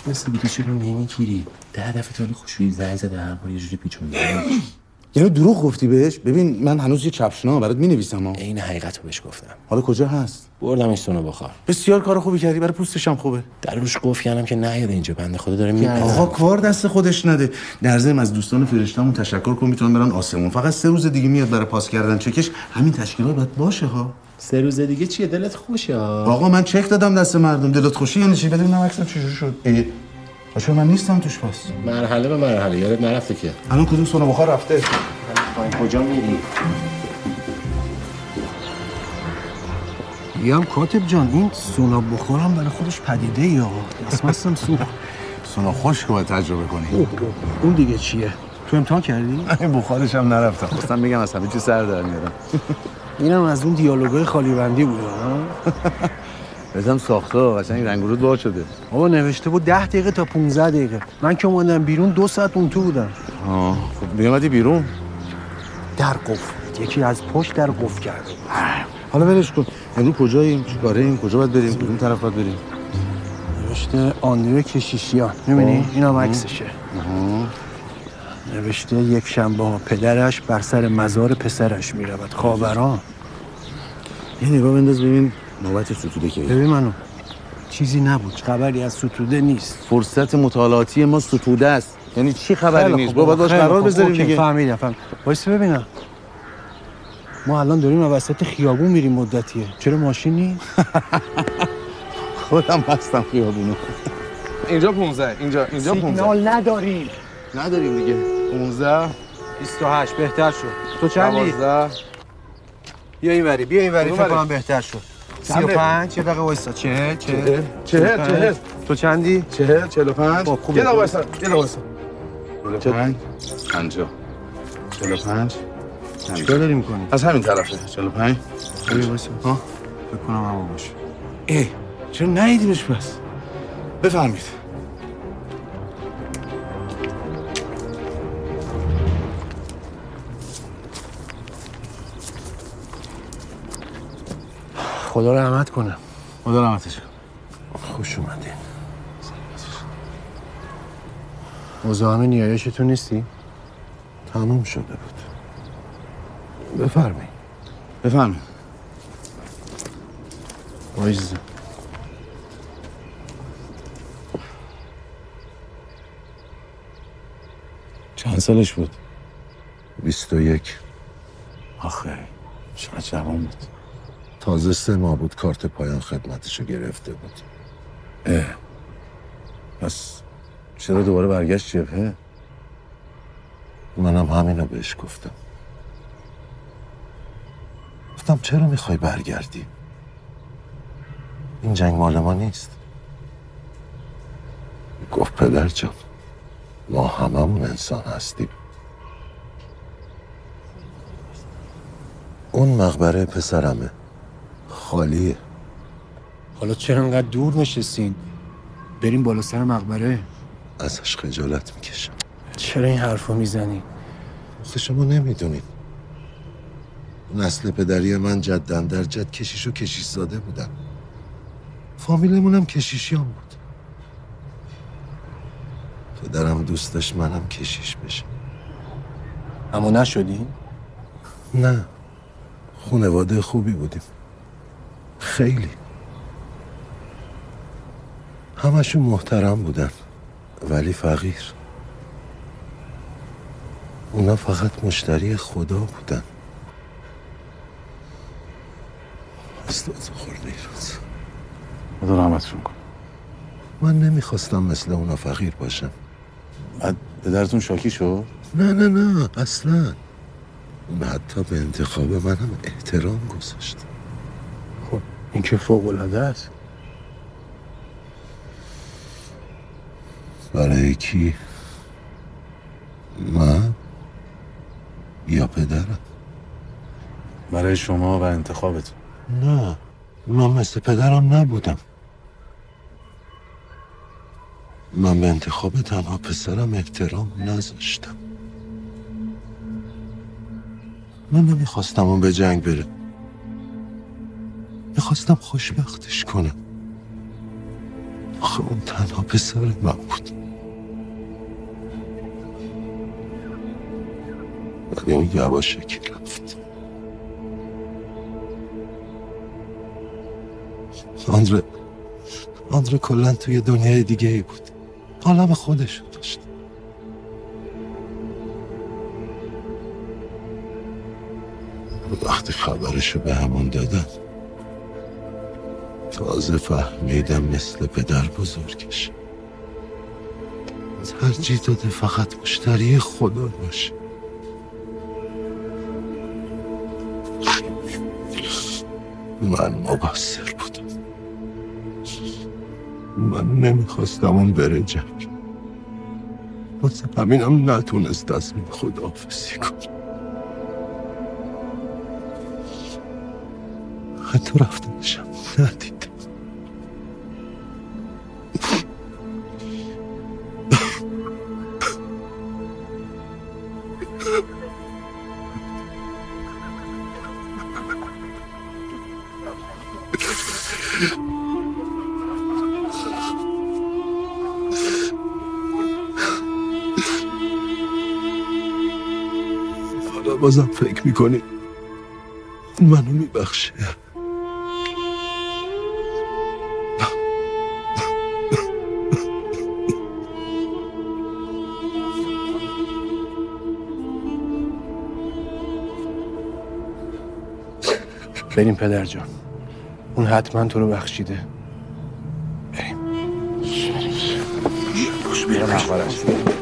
S3: مثل دیگه چرا نمی‌گیری ده دفعه تا خوشویی زنگ زده هر بار یه جوری پیچونده
S10: یعنی دروغ گفتی بهش؟ ببین من هنوز یه چپشنا برات می‌نویسم ها.
S3: این حقیقت رو بهش گفتم.
S10: حالا کجا هست؟
S3: بردمش سونو بخار
S10: بسیار کار خوبی کردی برای پوستش هم خوبه.
S3: در روش قفل کردم که نیاد اینجا بنده خدا داره میپره.
S10: آقا کار دست خودش نده. در ضمن از دوستان فرشته‌مون تشکر کن می‌تونن برن آسمون. فقط سه روز دیگه میاد برای پاس کردن چکش. همین تشکیلات باید باشه ها.
S3: سه روز دیگه چیه؟ دلت خوشه
S10: آقا من چک دادم دست مردم. دلت خوشی یعنی چی؟ ببینم عکسم چجوری شد. ای آشو من نیستم توش پس.
S3: مرحله به مرحله. یادت نرفته که.
S10: الان کدوم سونا بخار رفته؟
S3: کجا میری؟
S7: میگم کاتب جان این سونا بخورم برای خودش پدیده یا؟ اسمستم سوخ
S10: سونا خوش باید تجربه کنی.
S7: اون دیگه چیه؟ تو امتحان کردی؟
S10: این (laughs) بخارش هم نرفتم. خواستم بگم از همه چی سر در میارم. (laughs)
S7: اینم از اون دیالوگای خالی بندی بود (laughs)
S10: بزم ساخته قشنگ رنگ ورود باز شده.
S7: بابا نوشته بود ده دقیقه تا 15 دقیقه. من که اومدم بیرون دو ساعت اون تو بودم.
S10: آه خب میومدی بیرون؟
S7: در قفل. یکی از پشت در قفل کرده
S10: حالا ولش کن. امروز کجاییم؟ چیکاریم کجا باید بریم؟ کدوم طرف باید بریم؟
S7: نوشته آندره کشیشیان. می‌بینی؟
S10: آه.
S7: عکسشه. نوشته یک شنبه ها پدرش بر سر مزار پسرش می‌رود. خاوران.
S10: یه نگاه بنداز ببین. نوبت ستوده که.
S7: ببین منو چیزی نبود خبری از ستوده نیست.
S10: فرصت مطالعاتی ما ستوده است. یعنی چی خبری
S7: خیلی
S10: نیست؟
S7: خوب،
S10: با باید باش
S7: خیلی
S10: قرار. بذاریم دیگه.
S7: فهمیدم فهمیدم. وایس ببینم. ما الان داریم وسط خیابون میریم مدتیه. چرا ماشین نیست؟ (laughs)
S10: خودم بستم خیابونو. اینجا 15 اینجا اینجا 15
S7: سیگنال نداریم.
S10: نداریم دیگه. 15
S7: 28 بهتر شد. تو چندی؟
S10: 12
S7: بیا این وری بیا این وری
S10: کدوم
S7: فکر؟ کنم بهتر شد.
S10: چند
S7: 35 یه دقیقه وایسا. 40 40
S10: چهل، چهل.
S7: تو چندی؟
S10: 40 45
S7: خب، خوبه.
S10: یه دقیقه وایسا یه دقیقه وایسا. 45 50 45
S7: چیکار داری می‌کنی؟
S10: از همین طرفه. 45
S7: بیا وایسا. ها؟ فکر کنم همون باشه.
S10: ای چرا نیدیمش پس؟ بفرمید
S7: خدا رحمت کنه.
S10: خدا رحمتش کن
S7: خوش اومدین مزاحم نیایشتون نیستی؟
S17: تموم شده بود. بفرمایید
S10: بفرمایید.
S7: وایزه
S10: چند سالش بود؟
S17: بیست و یک.
S10: آخه چقدر جوان بود.
S17: تازه سه ماه بود کارت پایان خدمتشو گرفته بود.
S10: اه. پس چرا دوباره برگشت جبهه؟
S17: منم همینو بهش گفتم. گفتم چرا می‌خوای برگردی؟ این جنگ مال ما نیست. گفت پدر جان ما هممون انسان هستیم. اون مقبره پسرمه. خالیه
S7: حالا چرا انقدر دور نشستین؟ بریم بالا سر مقبره.
S17: ازش خجالت می‌کشم.
S7: چرا این حرفو می‌زنی؟
S17: آخه شما نمی‌دونید نسل پدری من جدن در جد کشیش و کشیش زاده بودن. فامیلمون هم کشیشیان بود. پدرم دوست داشت منم کشیش بشم
S7: اما نشدی؟
S17: نه. خانواده خوبی بودیم. خیلی. همشون محترم بودن ولی فقیر. اونا فقط مشتری خدا بودن. استاد خورده روز
S10: خدا رحمتشون کن
S17: من نمی‌خواستم مثل اونا فقیر باشم.
S10: بعد پدرتون شاکی شد؟
S17: نه نه نه اصلا. اون حتی به انتخاب منم احترام گذاشت
S7: این که فوق العاده است.
S17: برای کی؟ من؟ یا پدرم؟
S10: برای شما و انتخابتون.
S17: نه من مثل پدرم نبودم. من به انتخاب تنها پسرم احترام نذاشتم. من نمی‌خواستم اون به جنگ بره. می‌خواستم خوشبختش کنم. آخه اون تنها پسر من بود. ولی اون یواشکی رفت. آندره آندره کلا توی دنیای دیگه ای بود. عالم خودشو داشت. وقتی خبرشو به همون دادن تازه فهمیدم مثل پدر بزرگش. ترجیح داده فقط مشتری خدا باشه. من مقصر بودم. من نمی‌خواستم اون بره جنگ. واسه همینم نتونست از من خداحافظی کنه. حتی رفتنشم ندیدم بازم فکر می‌کنی؟ منو میبخشه
S7: بریم پدر جان. اون حتما تو رو بخشیده. بریم. بریم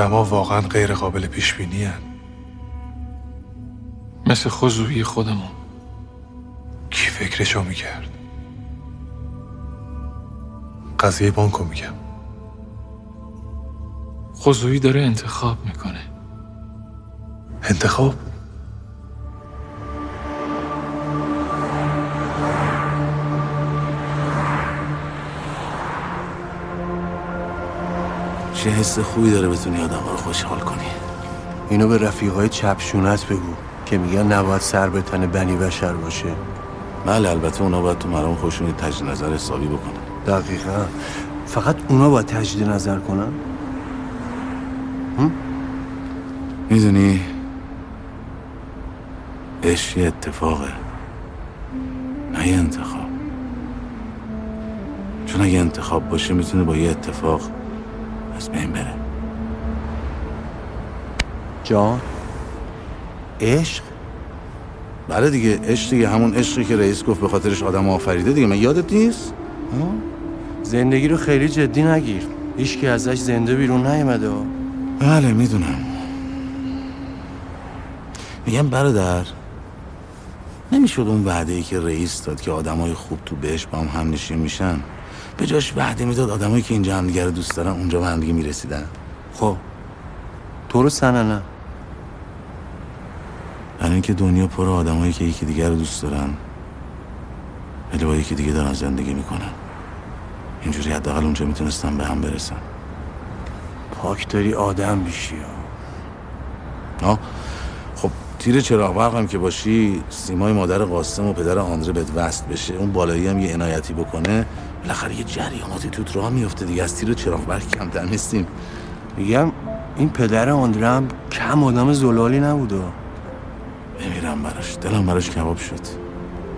S13: آدما واقعا غیر قابل پیش بینی
S9: مثل خضوعی خودمون.
S13: کی فکرشو می‌کرد؟ قضیه بانکو میگم.
S9: خضوعی داره انتخاب می‌کنه.
S13: انتخاب؟
S10: چه حس خوبی داره بتونی آدم رو خوشحال کنی.
S7: اینو به رفیقای چپشونت بگو که میگن نباید سر به تن بنی بشر باشه.
S10: بله البته اونا باید تو مرام خودشون تجدید نظر حسابی بکنن.
S7: دقیقا. فقط اونا باید تجدید نظر کنن؟
S10: می‌دونی؟ عشق یه اتفاقه نه یه انتخاب. چون اگه انتخاب باشه می‌تونه با یه اتفاق از بین بره.
S7: جان؟ عشق؟
S10: بله دیگه عشق دیگه همون عشقی که رئیس گفت به خاطرش آدم آفریده دیگه من یادت نیست؟
S7: زندگی رو خیلی جدی نگیر. هیچ کی ازش زنده بیرون نیومده.
S10: بله می‌دونم. میگم برادر نمی‌شد اون وعده ای که رئیس داد که آدمای خوب تو بهش با هم هم نشین میشن؟ به جاش وعده می‌داد آدمایی که اینجا هم دیگه رو دوست دارن اونجا به هم دیگه می‌رسیدن.
S7: خب. تو رو نه.
S10: برای اینکه دنیا پر آدمایی که یکی دیگر رو دوست دارن ولی با یکی دیگه دارن زندگی می‌کنن. اینجوری حداقل اونجا می‌تونستن به هم برسن.
S7: پاک داری آدم بیشی ها.
S10: خب تیر چراغ برق هم که باشی سیمای مادر قاسم و پدر آندره بهت وصل بشه. اون بالایی هم یه عنایتی بکنه. بالاخره یه جریاناتی توت راه میفته دیگه. از تیر چراغ برق کمتر نیستیم.
S7: میگم این پدر آندره هم کم آدم زلالی نبوده
S10: بمیرم براش. دلم براش کباب شد.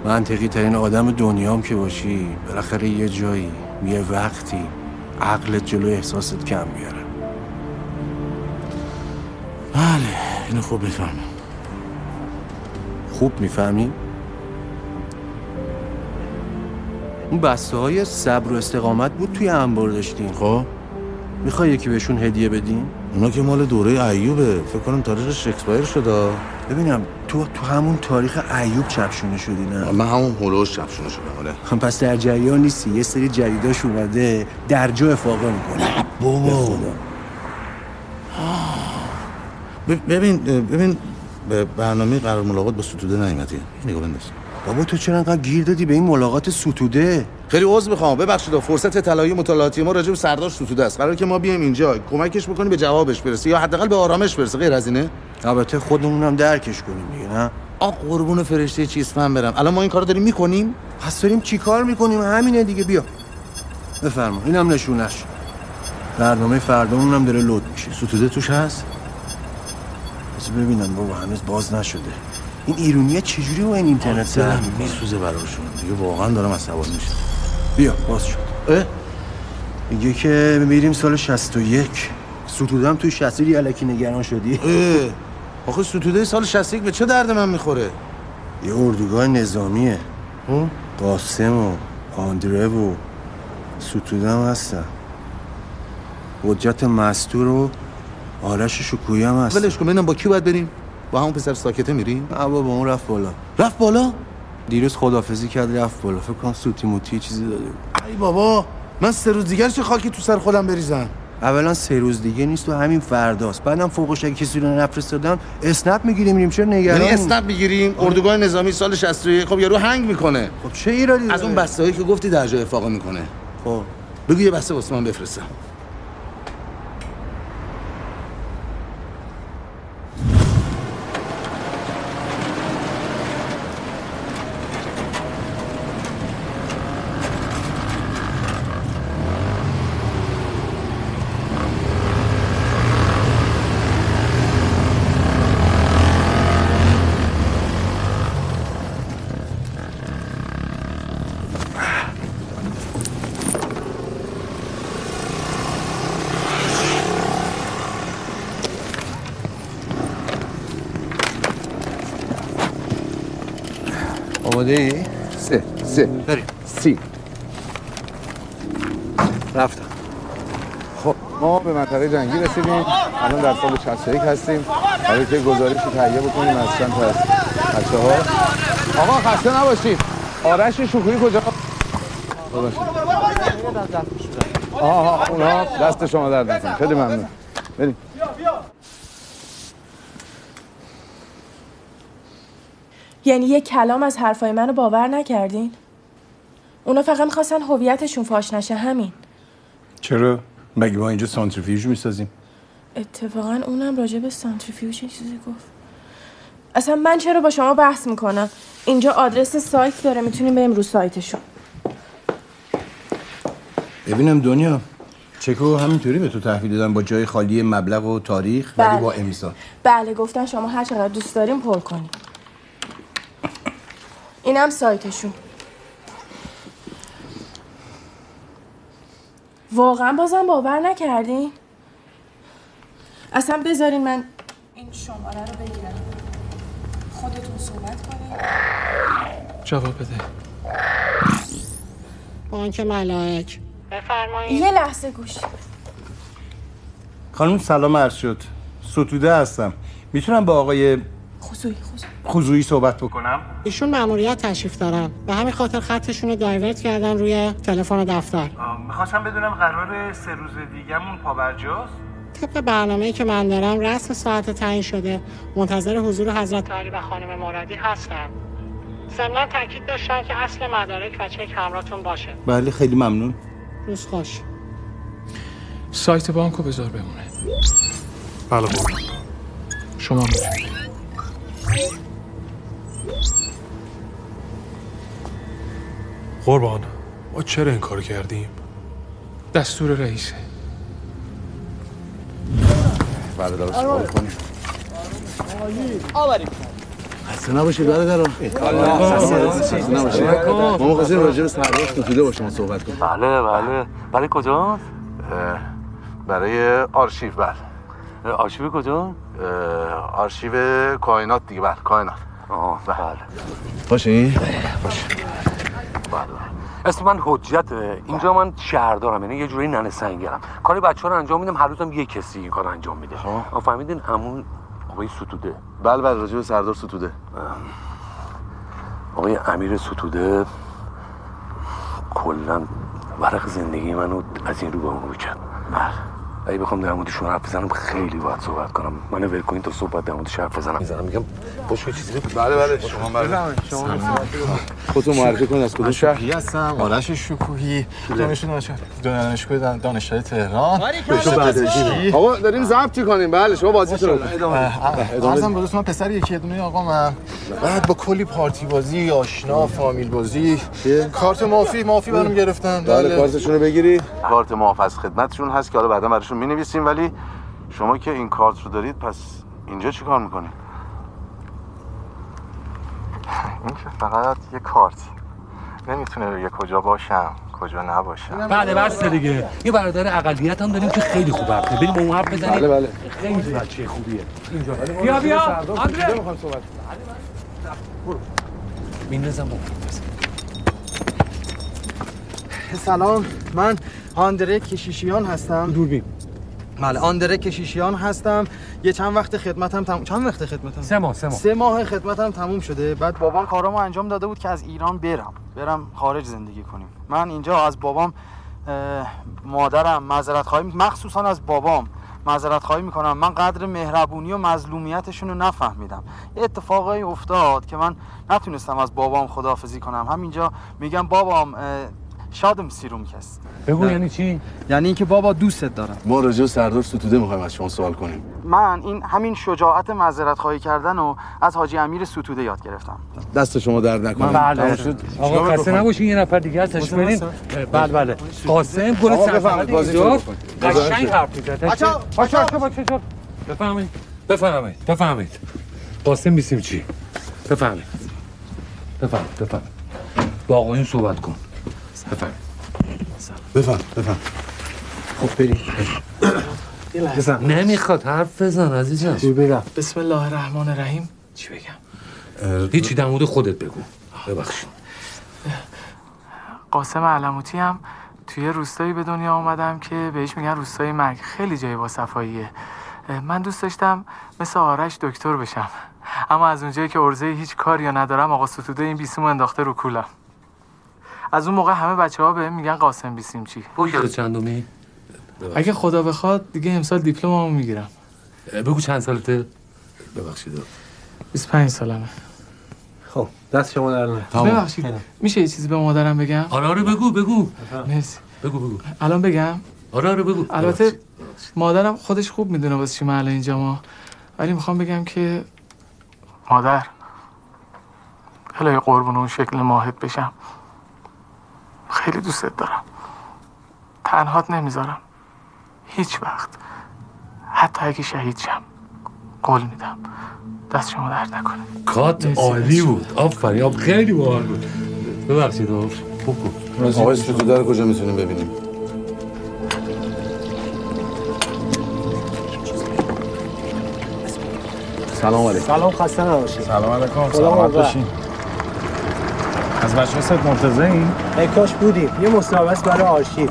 S7: منطقی ترین آدم دنیام که باشی بالاخره یه جایی یه وقتی عقلت جلو احساست کم میاره.
S10: بله اینو خوب می‌فهمم.
S7: خوب می‌فهمی؟ اون بسته های صبر و استقامت بود توی انبار داشتین
S10: خب.
S7: می‌خوای یکی بهشون هدیه بدین؟
S10: اونا که مال دوره ایوبه. فکر کنم تاریخش expire شده.
S7: ببینم تو تو همون تاریخ ایوب چپشونه شدی نه؟
S10: من همون هولوش چپشونه شدم آره.
S7: هم پس در جریان نیستی. یه سری جدیداش اومده در جا افاقه می‌کنه.
S10: نه بابا. ببین ببین به برنامه قرار ملاقات با ستوده نیومدی. نگاه بنداز.
S7: بابا تو چرا انقدر گیر دادی به این ملاقات ستوده؟
S10: خیلی عذر می‌خوام ببخشید فرصت طلایی مطالعاتی ما راجع به سردار ستوده است. قراره که ما بیایم اینجا. کمکش بکنیم به جوابش برسه یا حداقل به آرامش برسه غیر از اینه؟
S7: البته خودمون هم درکش کنیم دیگه نه؟
S10: آ قربون فرشته چیز برم. الان ما این کارو داریم می‌کنیم؟
S7: پس داریم چیکار می‌کنیم؟ همینه دیگه. بیا. بفرما. اینم نشونش برنامه فردامون هم داره لود میشه.
S10: ستوده توش هست؟
S7: بس ببینم. بابا هنوز باز نشده. این ایرونیه چجوری با این اینترنت سر
S10: میسوزه براشون. دیگه واقعا دارم عصبانی میشه
S7: بیا باز شد.
S10: اه؟
S7: میگه که میریم سال 61 ستودم توی شسیری علکی نگران شدی.
S10: اه. آخه ستوده سال 61 به چه درد من می‌خوره؟
S7: یه اردوگاه نظامیه. قاسم و آندره و ستودم هستن. حجت مستور و آرش شکویی هم هست
S10: ولش کن ببینم با کی باید بریم؟ با همون پسر ساکته میریم
S7: نه بابا اون رفت بالا.
S10: رفت بالا؟
S7: دیروز خدافزی کرد رفت بالا. فکر کنم سوتی موتی چیزی داده
S10: ای بابا من سه روز دیگر چه خاکی تو سر خودم بریزم؟
S7: اولا سه روز دیگه نیست و همین فرداست. بعدم فوقش اگه کسی رو نفرستادن اسنپ می‌گیریم میریم چرا نگران.
S10: یعنی اسنپ می‌گیریم اردوگاه نظامی سال 61 خب یارو هنگ می‌کنه.
S7: خب چه ایرادی
S10: از اون بسته‌ای که گفتی در جای افاقه می‌کنه.
S7: خب.
S10: بگو یه بسته واسه من بفرستم.
S7: ای؟
S15: سه سه.
S7: بریم.
S15: سی.
S7: رفتم.
S15: خب ما به منطقه جنگی رسیدیم. الان در سال 61 هستیم. برای که گزارشی تهیه بکنیم از چند تا از بچه ها آقا خسته نباشید. آرش شکویی کجا. آها اونا دست شما در نکنه خیلی ممنون. بریم.
S18: یعنی یه کلام از حرفای منو باور نکردین؟ اونا فقط می‌خواستن هویتشون فاش نشه همین.
S14: چرا؟ مگه ما اینجا سانتریفیوژ می‌سازیم؟
S18: اتفاقا اونم راجع به سانتریفیوژ یه چیزی گفت. اصلا من چرا با شما بحث می‌کنم؟ اینجا آدرس سایت داره می‌تونیم بریم رو سایتشون.
S14: ببینم دنیا چکو همینطوری به تو تحویل دادن با جای خالی مبلغ و تاریخ ولی
S18: بله.
S14: با امضا.
S18: بله گفتن شما هر چقدر دوست داریم پر کنیم اینم سایتشون. واقعا بازم باور نکردین؟ اصلا بذارین من این شماره رو بگیرم. خودتون صحبت کنین.
S9: جواب بده.
S19: بانک ملائک.
S18: یه لحظه گوش.
S14: خانم سلام عرض شد. ستوده هستم. می‌تونم با آقای
S18: خصوصی
S14: خضوعی. صحبت بکنم.
S19: ایشون مأموریت تشریف دارن. به همین خاطر خطشون رو دایورت کردن روی تلفن دفتر.
S20: می‌خواستم بدونم قرار سه روز دیگهمون پابرجاست
S19: طبق برنامه‌ای که من دارم رسم ساعت تعیین شده منتظر حضور حضرت علی و خانم مرادی هستم. ضمنا تاکید داشتن که اصل مدارک و چک همراهتون باشه.
S14: بله خیلی ممنون.
S19: روز خوش.
S9: سایت بانکو بذار بمونه.
S13: بله
S9: شما می‌تونید.
S13: قربان ما چرا این کار کردیم؟
S9: دستور رئیسه
S10: بله درست سوال کنیم
S15: آوریم
S10: خسته نباشید برادران خسته نباشید. ما مخواستیم راجع به سردار ستوده با شما صحبت کنیم.
S21: بله بله. برای کجا؟
S10: برای آرشیو بله.
S21: آرشیو کجا؟
S10: آرشیو کائنات دیگه. بله کائنات.
S21: آه بله.
S10: باشی؟ باشه.
S21: اسم من حجته اینجا من شهردارم یعنی یه جوری ننه سنگرم. کاری بچه رو انجام میدم هر روزم یه کسی این کار انجام میده. آه فهمیدین همون آقای ستوده؟
S10: بله بله راجع به سردار ستوده.
S21: آقای امیر ستوده کلا ورق زندگی منو از این رو به اون رو کرد بله. اگه بخوام در موردشون حرف بزنم خیلی باید صحبت کنم. من ول کنین تا صحبت در موردش حرف بزنم. می‌زنم. میگم یه چیزی
S10: بله بله شما بله. خودتون معرفی کنید از کدوم شهر؟
S8: هستم آرش شکوهی. دانشجو دانشجو دانشگاه دان- دانشگاه تهران.
S10: آقا داریم ضبط کنیم بله شما بازیتون رو
S8: ارزم بزرگ من پسر یکی دونه آقا من. بعد با کلی پارتی بازی آشنا فامیل بازی. کارت مافی مافی برام گرفتن
S10: بله کارتشون رو بگیری. کارت محافظ خدمتشون هست که حالا بعدا براشون می‌نویسیم ولی شما که این کارت رو دارید پس اینجا چی کار می‌کنید؟
S8: این که فقط یه کارت. نمی‌تونه یه کجا باشم کجا نباشم.
S3: بله بس دیگه. یه برادر اقلیت هم داریم که خیلی خوب حرف می‌زنه. بریم اون حرف بزنیم.
S10: بله، بله.
S3: خیلی بچه خوبیه. اینجا.
S10: بیا، بیا. آندره. می‌خوام صحبت
S3: میندازم با
S22: سلام. من آندره کشیشیان هستم. دوربین. بله آندره کشیشیان هستم. یه چند وقت خدمتم تموم چند وقت خدمتم؟
S3: سه ماه، سه ماه.
S22: سه ماه خدمتم تموم شده. بعد بابام کارامو انجام داده بود که از ایران برم. برم خارج زندگی کنیم. من اینجا از بابام مادرم معذرت خواهی مخصوصا از بابام معذرت خواهی می‌کنم. من قدر مهربونی و مظلومیتشون رو نفهمیدم. یه اتفاقایی افتاد که من نتونستم از بابام خداحافظی کنم. همینجا میگم بابام شادم سیروم کس.
S3: بگو یعنی چی؟
S22: یعنی اینکه بابا دوستت دارم.
S10: ما راجع سردار ستوده می‌خوایم از شما سوال کنیم.
S22: من این همین شجاعت معذرت خواهی کردن و از حاجی امیر ستوده یاد گرفتم.
S10: دست شما درد نکنه.
S3: بله. آقا خسته نباشین یه نفر دیگه هستش. برین؟ بله بله. قاسم گل
S10: آقا. شروع کنید.
S3: قشنگ حرف می‌زد باشه باشه باشه. بفرمایید. بفرمایید. بفرمایید. قاسم بیسیم چی؟ بفرمایید. بفرمایید. بفرمایید. با آقایون صحبت کن. بفرمایید.
S10: بفهم بفهم
S3: خب بریم. بفهم نمی‌خواد حرف بزن عزیزم. چی بگم؟
S12: بسم الله الرحمن الرحیم. چی بگم؟
S3: هیچی در مورد خودت بگو. ببخشید.
S12: قاسم علموتی هم توی روستایی به دنیا آمدم که بهش میگن روستای مرگ. خیلی جای با صفاییه من دوست داشتم مثل آرش دکتر بشم. اما از اونجایی که ارزه هیچ کاری یا ندارم آقا ستوده این بیسیمو انداخته رو کولم. از اون موقع همه بچه ها بهم میگن قاسم بیسیم چی
S3: بگو چندمی
S12: اگه خدا بخواد دیگه امسال دیپلممو می‌گیرم.
S3: بگو چند سالته؟ ببخشید.
S12: 25 سالمه.
S7: خب دست شما در.
S12: ببخشید میشه یه چیزی به مادرم بگم؟
S3: آره آره بگو بگو.
S12: مرسی.
S3: بگو بگو.
S12: الان بگم؟
S3: آره آره بگو.
S12: البته مادرم خودش خوب می‌دونه واسه چی من الان اینجا ما. ولی می‌خوام بگم که مادر الهی قربون اون شکل ماهت بشم. خیلی دوستت دارم. تنهات نمی‌ذارم. هیچ وقت. حتی اگه شهید شم قول میدم. دست شما درد نکنه.
S3: کات. عالی بود. آفرین. خیلی باحال بود. ببخشید
S10: آقای ستوده رو کجا می‌تونیم ببینیم؟
S15: سلام علیکم.
S1: سلام خسته نباشید.
S8: سلام علیکم.
S1: موفق.
S8: باشین. از بچه ست منتظر این
S1: ای کاش بودیم. یه مصاحبه است برای آرشیو.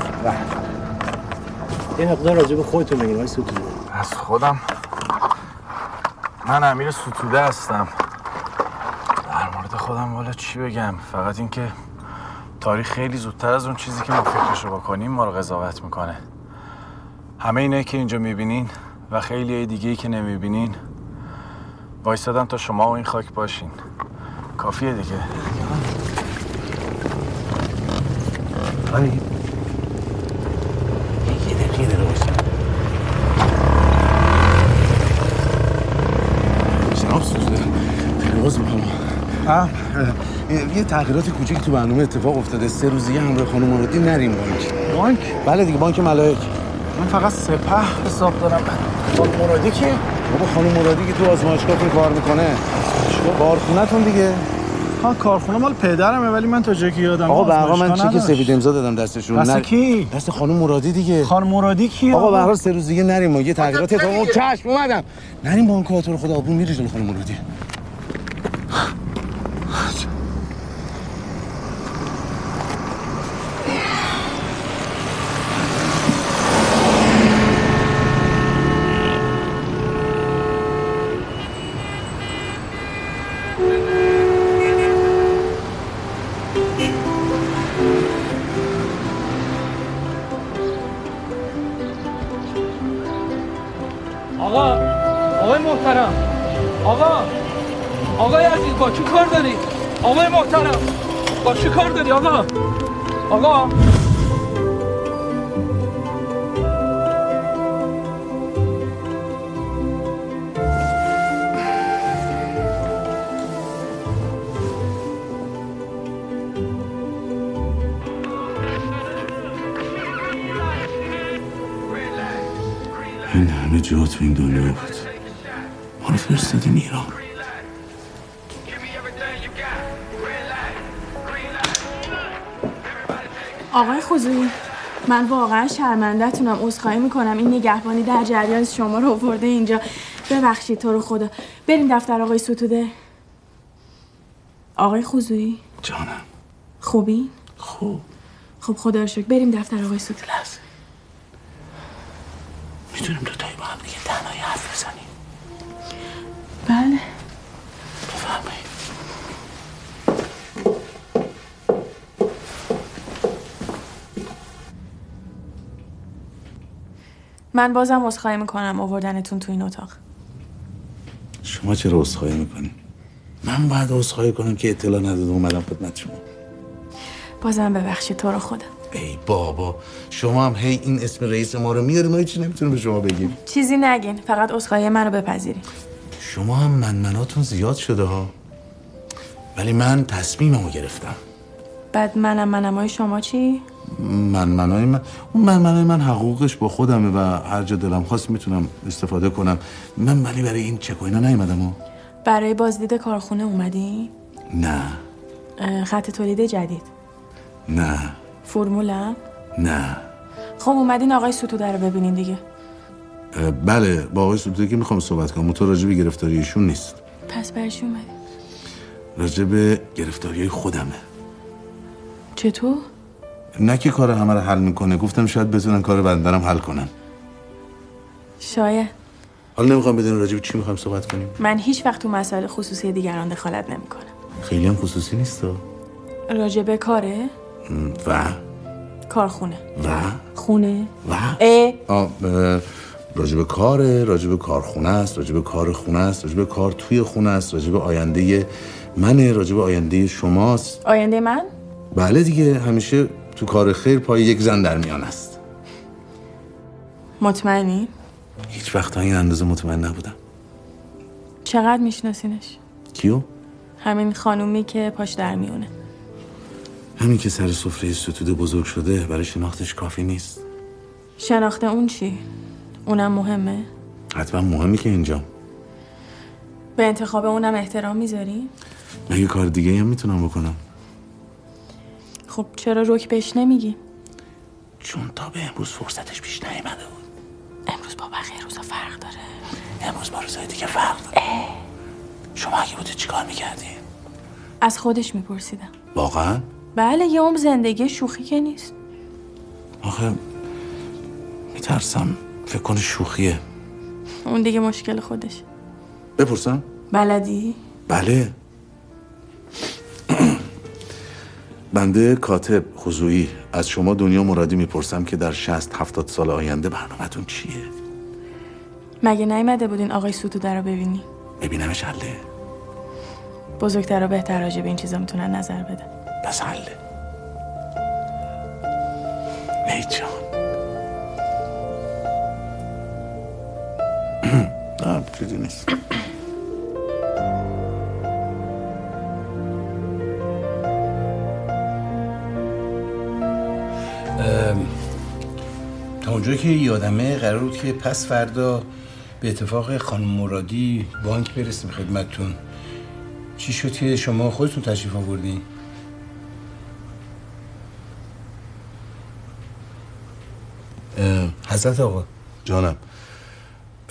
S1: یه مقدار راجع به خودتون بگین آقای ستوده.
S8: از خودم؟ من امیر ستوده هستم. در مورد خودم والا چی بگم؟ فقط اینکه تاریخ خیلی زودتر از اون چیزی که ما فکرشو بکنیم ما رو قضاوت می‌کنه. همه اینه که اینجا می‌بینین و خیلی دیگه ای که نمی‌بینین. وایستادم تا شما و این خاک باشین. کافیه دیگه.
S10: یه دقیقه یه تغییرات کوچیک تو برنامه اتفاق افتاده سه روزی همراه خانم مرادی نریم بانک
S8: بانک؟
S10: بله دیگه بانک ملائک
S8: من فقط سپه حساب دارم خانم مرادی که
S10: بابا خانم مرادی که تو آزمایشگاهتون کار می‌کنه کارخونه‌تون دیگه
S8: ها کارخونه مال پدرمه ولی من تا جایی که یادم
S10: آقا به هر حال من چک. سفید امضا دادم دستشون؟
S8: دست کی؟
S10: دست خانم مرادی دیگه.
S8: خانم مرادی کی
S10: آقا
S8: آقا؟
S10: به هر حال سه روز دیگه نریم. ما یه تغییرات اتفاق چشم اومدم. نریم بانک تو رو خدا آبون میری جون خانم مرادی.
S12: آقا.
S10: این همه جا تو این دنیا بود. ما رو فرستادین ایران.
S18: خضویی من واقعا شرمندهتونم عذرخواهی می‌کنم. این نگهبانی در جریان شما رو آورده اینجا. ببخشید تو رو خدا. بریم دفتر آقای ستوده. آقای خضویی
S10: جانم.
S18: خوبی؟
S10: خوب.
S18: خب خدا رو شکر. بریم دفتر آقای ستوده.
S10: می‌تونیم دوتایی با هم دیگه تنهایی حرف بزنیم؟
S18: بله. من بازم عذرخواهی می‌کنم آوردنتون تو این اتاق.
S10: شما چرا عذرخواهی می‌کنین من باید عذرخواهی کنم که اطلاع نداده اومدم خدمت شما.
S18: بازم ببخشید تو رو خدا
S10: ای بابا شما هم هی این اسم رئیس ما رو میاری ما هیچی نمی‌تونیم به شما بگیم.
S18: چیزی نگین فقط عذرخواهی منو بپذیرین
S10: شما هم منمناتون زیاد شده ها. ولی من تصمیممو گرفتم.
S18: بعد منم منمای شما چی؟
S10: منمنای من اون منمنای من حقوقش با خودمه و هر جا دلم خواست می‌تونم استفاده کنم. من ولی برای این چک و اینا نیومدم
S18: برای بازدید کارخونه اومدی؟
S10: نه.
S18: خط تولید جدید.
S10: نه.
S18: فرمولم؟
S10: نه.
S18: خب اومدین آقای ستوده رو ببینین دیگه.
S10: بله با آقای سلطانی می‌خوام صحبت کنم. تو راجع به گرفتاری ایشون نیست.
S18: پس چی اومدی؟
S10: راجع به گرفتاری خودمه.
S18: چطور؟
S10: نه که کار همه رو حل می‌کنه. گفتم شاید بتونن کار بندرم حل کنن.
S18: شاید
S10: حالا نمی‌خوام بدون راجع به چی می‌خوام صحبت کنیم.
S18: من هیچ وقت تو مسائل خصوصی دیگران دخالت نمی‌کنم.
S10: خیلی هم خصوصی نیست
S18: به کاره؟
S10: و؟
S18: کارخونه.
S10: و؟
S18: خونه.
S10: و؟
S18: اه
S10: آه، به کاره راجع به کارخونه است راجع به کار خونه است راجع به کار توی خونه است راجع به آینده من راجب آینده شماست.
S18: آینده من؟
S10: بله دیگه همیشه تو کار خیر پای یک زن در میان است.
S18: مطمئنی؟
S10: هیچ وقت تا این اندازه مطمئن نبودم.
S18: چقدر میشناسینش؟
S10: کیو؟
S18: همین خانومی که پاش در میونه.
S10: همین که سر سفره ستوده بزرگ شده برای شناختش کافی نیست.
S18: شناخته اون چی؟ اونم مهمه؟
S10: حتما مهمی که اینجا.
S18: به انتخاب اونم احترام می‌ذاری؟
S10: مگه کار دیگه هم می‌تونم بکنم؟
S18: خب چرا رک بهش نمیگی؟
S10: چون تا به امروز فرصتش پیش نیامده بود.
S18: امروز با بقیه روزا فرق داره.
S10: امروز با روزای دیگه فرق داره. شما اگه بودید چیکار می‌کردی؟
S18: از خودش میپرسیدم.
S10: واقعا؟
S18: بله یه عمر زندگی شوخی که نیست.
S10: آخه میترسم فکر کنه شوخیه.
S18: اون دیگه مشکل خودش
S10: بپرسم؟
S18: بلدی؟
S10: بله. (clears throat) بنده کاتب خضوعی از شما دنیا مرادی می‌پرسم که در 60 70 سال آینده برنامهتون چیه؟
S18: مگه نیومده بودین آقای ستوده رو ببینی؟
S10: ببینمش حله.
S18: بزرگتر و بهتر راجع به این چیزا می‌تونن نظر بدن
S10: پس حله. ای جان. (clears throat) نه چیزی نیست.
S14: تا اونجا که یادمه قرار بود که پس فردا به اتفاق خانم مرادی بانک برسیم خدمتتون. چی شد که شما خودتون تشریف آوردین؟
S10: حضرت آقا. جانم.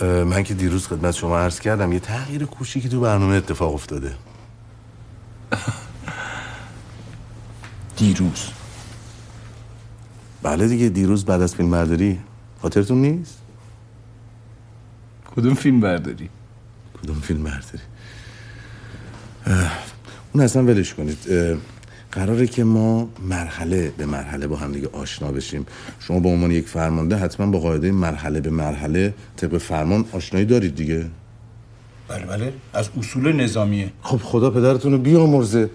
S10: من که دیروز خدمت شما عرض کردم یه تغییر کوچیکی تو برنامه اتفاق افتاده. (laughs)
S14: دیروز.
S10: بله دیگه دیروز بعد از فیلم برداری خاطرتون نیست؟
S14: کدوم فیلم برداری؟
S10: کدوم فیلم برداری؟ اه، اون اصلا ولش کنید قراره که ما مرحله به مرحله با هم دیگه آشنا بشیم شما به عنوان یک فرمانده حتما با قاعده مرحله به مرحله طبق فرمان آشنایی دارید دیگه
S14: بله بله از اصول نظامیه
S10: خب خدا پدرتون رو بیامرزه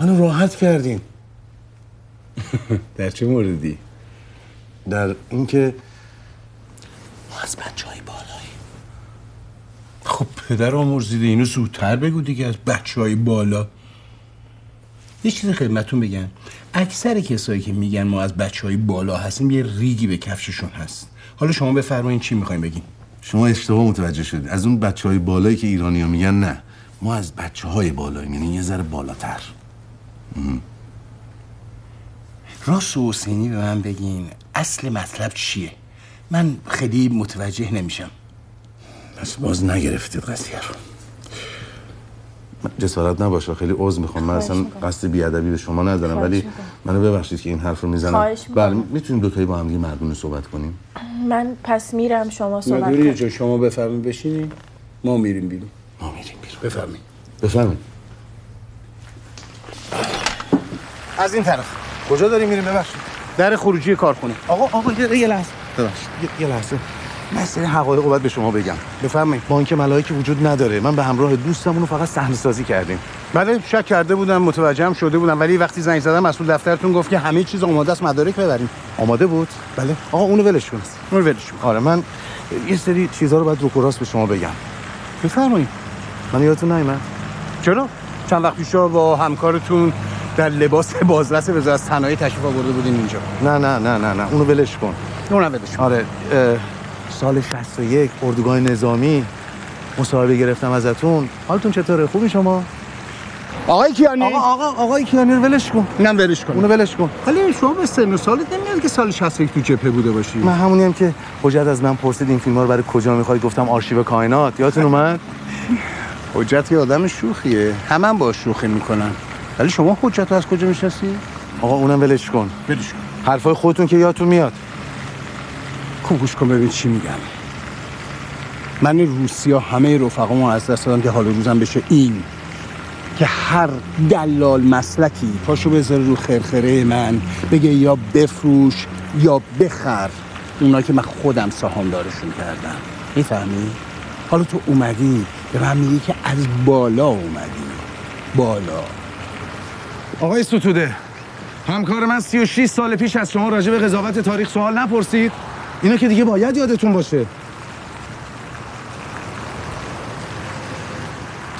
S10: منو راحت کردین (laughs)
S14: در چه موردی؟
S10: در اینکه ما از بچه های بالایی.
S14: خب پدر آمرزیده اینو زودتر بگو دیگه از بچه های بالا. یه چیز خدمتون بگم. اکثر کسایی که میگن ما از بچه های بالا هستیم یه ریگی به کفششون هست. حالا شما بفرمایید چی می‌خوایم بگین
S10: شما اشتباه متوجه شدید. از اون بچه های بالایی که ایرانی ها میگن نه. ما از بچه های بالایی یعنی یه ذره بالاتر.
S14: راست و حسینی به من بگین. اصل مطلب چیه؟ من خیلی متوجه نمیشم.
S10: پس باز نگرفتید قضیه رو. جسارت نباشه خیلی عذر می‌خوام. من اصلا قصد بیادبی به شما ندارم ولی. منو ببخشید که این حرف رو می‌زنم. بله. می‌تونیم دوتایی با هم دیگه مردونه صحبت کنیم؟
S18: من پس میرم شما صحبت
S14: مدیری
S18: کن
S14: جا شما بفرمایید بشینید ما میریم بیرون.
S10: ما میریم بیرون.
S14: بفرمایید.
S10: بفهمید
S22: از این طرف. کجا داریم میریم؟ ببخشید. در خروجی کارخونه.
S10: آقا آقا یه, لحظه. ببخشید. یه, لحظه. من سری حقایق باید به شما بگم.
S22: بفرمایید.
S10: بانک ملائکه وجود نداره من به همراه دوستمون رو فقط صحنه سازی کردیم.
S22: بله شک کرده بودم متوجهم شده بودم ولی وقتی زنگ زدم مسئول دفترتون گفت که همه چیز آماده است مدارک ببریم.
S10: آماده بود؟
S22: بله.
S10: آقا اونو ولش کن.
S22: اون ولش کن.
S10: آره من یه سری چیزها رو باید رو راست به شما بگم.
S22: بفرمایید.
S10: من یادتون نیومد؟
S22: چرا؟ چند وقت پیش با همکارتون در لباس بازرس وزارت صنایع تشریف آورده بودین اینجا.
S10: نه نه نه نه نه. اونو ولش کن.
S22: اونم ولش کن.
S10: آره سال 61 اردوگاه نظامی. مصاحبه گرفتم ازتون. حالتون چطوره؟ خوبی شما؟
S22: آقای کیانی.
S10: آقا آقا آقای کیانی رو ولش کن.
S22: اینم ولش کن.
S10: اونو ولش کن.
S22: ولی شما به سن و سالت نمیاد که سال 61 تو جبهه بوده باشی.
S10: من همونی هم که حجت از من پرسید این فیلم رو برای کجا می‌خوای؟ گفتم آرشیو کائنات. یادتون اومد؟
S22: حجت یه آدم شوخیه. همه هم با شوخی می‌کنن. ولی شما حجت از کجا می‌شناسی؟
S10: آقا اونم ولش کن.
S22: ولش کن.
S10: حرفای خودتون که یادتون میاد.
S22: خوب گوش کن ببین چی میگم. من روسیا همه رفقامو از دست دادم که حال روزم بشه این که هر دلال مسلکی پاشو بذاره رو خرخره من بگه یا بفروش یا بخر. اونا که من خودم سهام دارشون کردم. می‌فهمی؟ حالا تو اومدی به من میگی که از بالا اومدی.
S14: بالا.
S10: آقای ستوده همکار من 36 سال پیش از شما راجع به قضاوت تاریخ سوال نپرسید. اینو که دیگه باید یادتون باشه.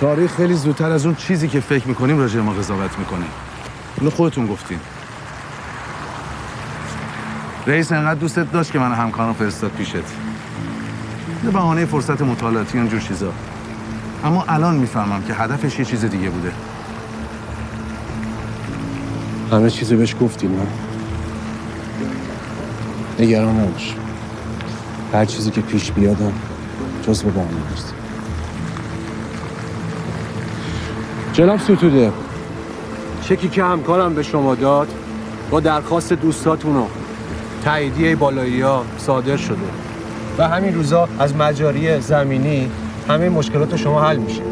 S10: تاریخ خیلی زودتر از اون چیزی که فکر می‌کنیم راجع ما قضاوت می‌کنه. اینو خودتون گفتین. رئیس انقدر دوستت داشت که من همکارم فرستاد پیشت. به بهانه فرصت مطالعاتی اونجور چیزا. اما الان می‌فهمم که هدفش یه چیز دیگه بوده.
S7: همه چیزو بهش گفتیم نه؟ نگران نباش. هر چیزی که پیش بیادم جز به بهانه نیست. جناب ستوده چکی که همکارم به شما داد با درخواست دوستاتون و تاییدیه بالایی ها صادر شده. و همین روزا از مجاری زمینی همه مشکلات شما حل میشه.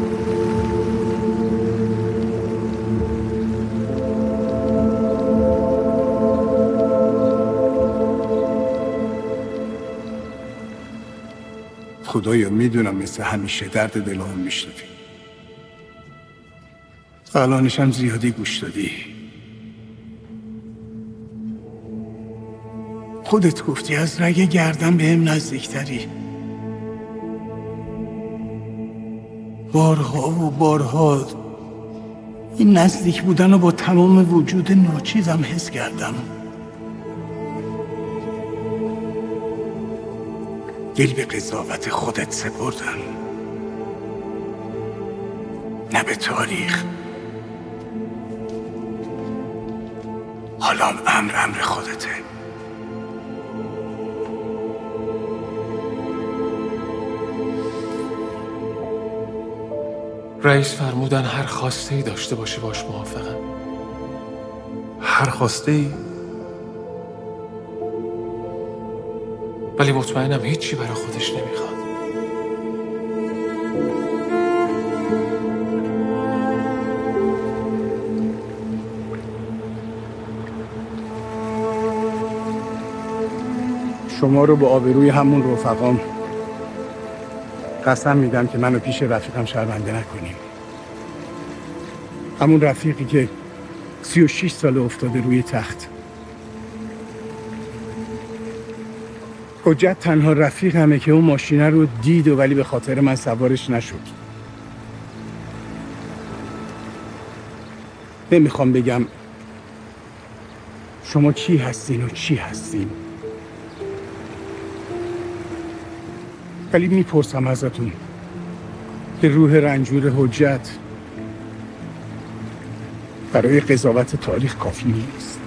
S14: خدایا می‌دونم مثل همیشه درد دلمو میشنوی. الانش هم زیادی گوش دادی. خودت گفتی از رگ گردن به هم نزدیکتری. بارها و بارها این نزدیک بودن رو با تمام وجود ناچیزم حس کردم. دل به قضاوت خودت سپردم. نه به تاریخ. حالا امر امر خودته.
S9: رئیس فرمودن هر خواسته ای داشته باشه باش موافقم.
S13: هر خواسته ای؟
S9: ولی مطمئنم هیچی برای خودش نمی‌خواد.
S14: شما رو با آبروی همون رفقام قسم میدم که منو پیش رفیقم شرمنده نکنیم. همون رفیقی که سی و شیش سال افتاده روی تخت. حجت تنها رفیق همه که اون ماشینه رو دید و ولی به خاطر من سوارش نشد. نمی‌خوام بگم شما کی هستین و چی هستین. ولی می‌پرسم ازتون که روح رنجور حجت برای قضاوت تاریخ کافی نیست.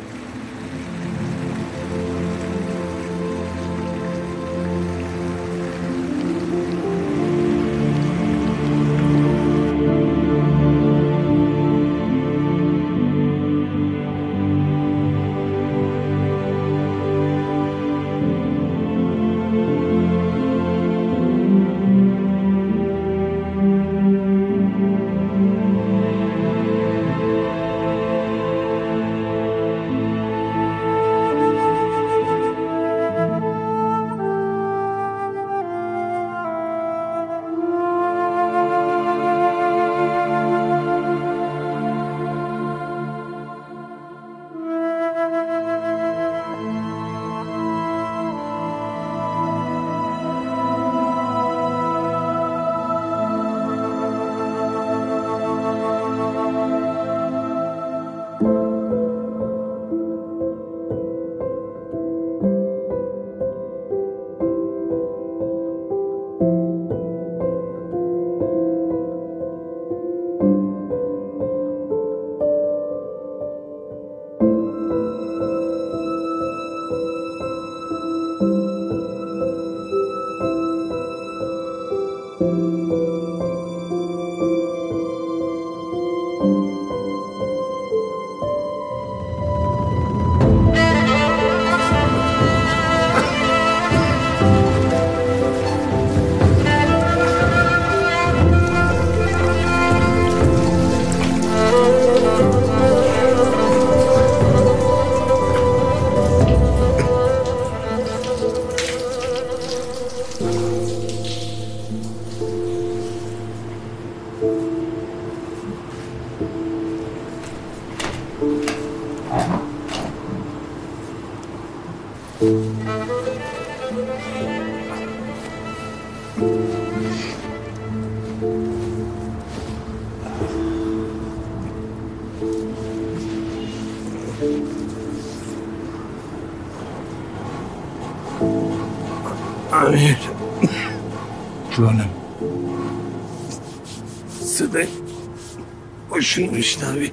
S3: باشون میشنوی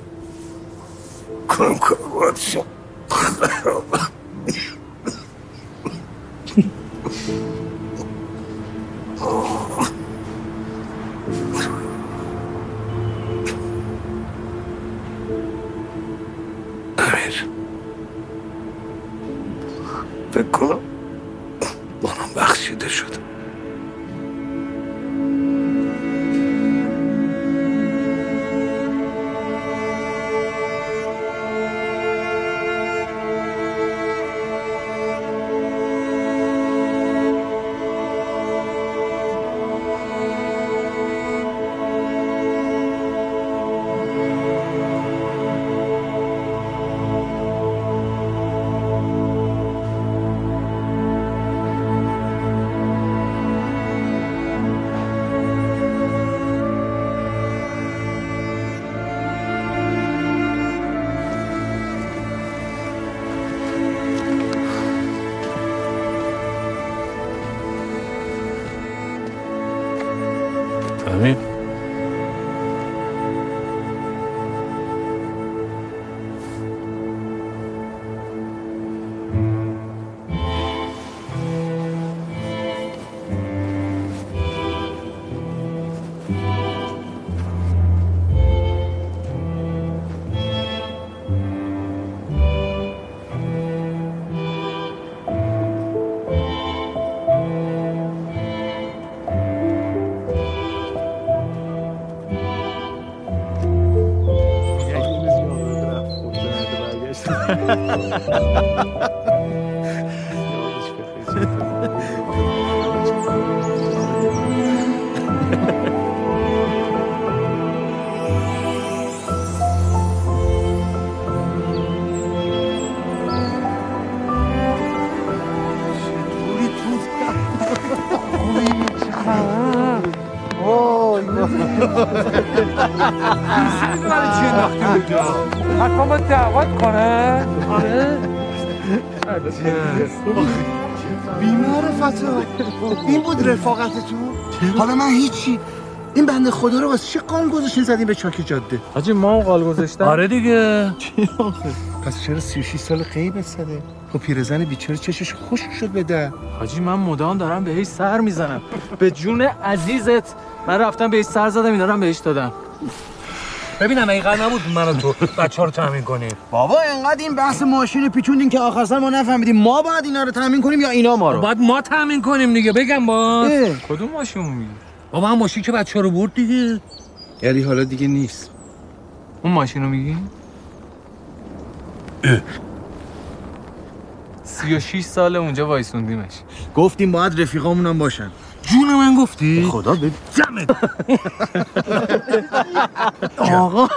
S7: 哈哈哈哈 حالا من هیچی. این بنده خدا رو واسه چه قان گذاشتین زدین به چاک جاده؟
S12: حاجی ما قال گذاشتم
S7: آره
S12: دیگه.
S7: پس چرا 36 سال غیبت زده خب پیرزن بیچاره چشش خوش شد بده
S12: حاجی من مدام دارم بهش سر می‌زنم. به جون عزیزت من رفتم بهش سر زدم اینا رو هم بهش دادم.
S3: ببینم اینقدر نبود من و تو بچه ها رو تامین کنیم
S7: بابا انقدر این بحث ماشین پیچوندین که آخر سر ما نفهمیدیم. ما باید اینا رو تامین کنیم یا اینا ما رو؟
S3: باید ما تامین کنیم دیگه. بگم با.
S12: کدوم ماشین میگی
S3: بابا هم ماشین که بچه ها رو برد دیگه.
S7: یعنی حالا دیگه نیست.
S12: اون ماشین رو میگی؟
S3: اه.
S12: سی و شیش سال اونجا وایسوندیمش.
S7: گفتیم باید رفیقامون هم باشن.
S3: جون من گفتی؟
S7: خدا به
S3: دمت. (laughs)
S7: آقا.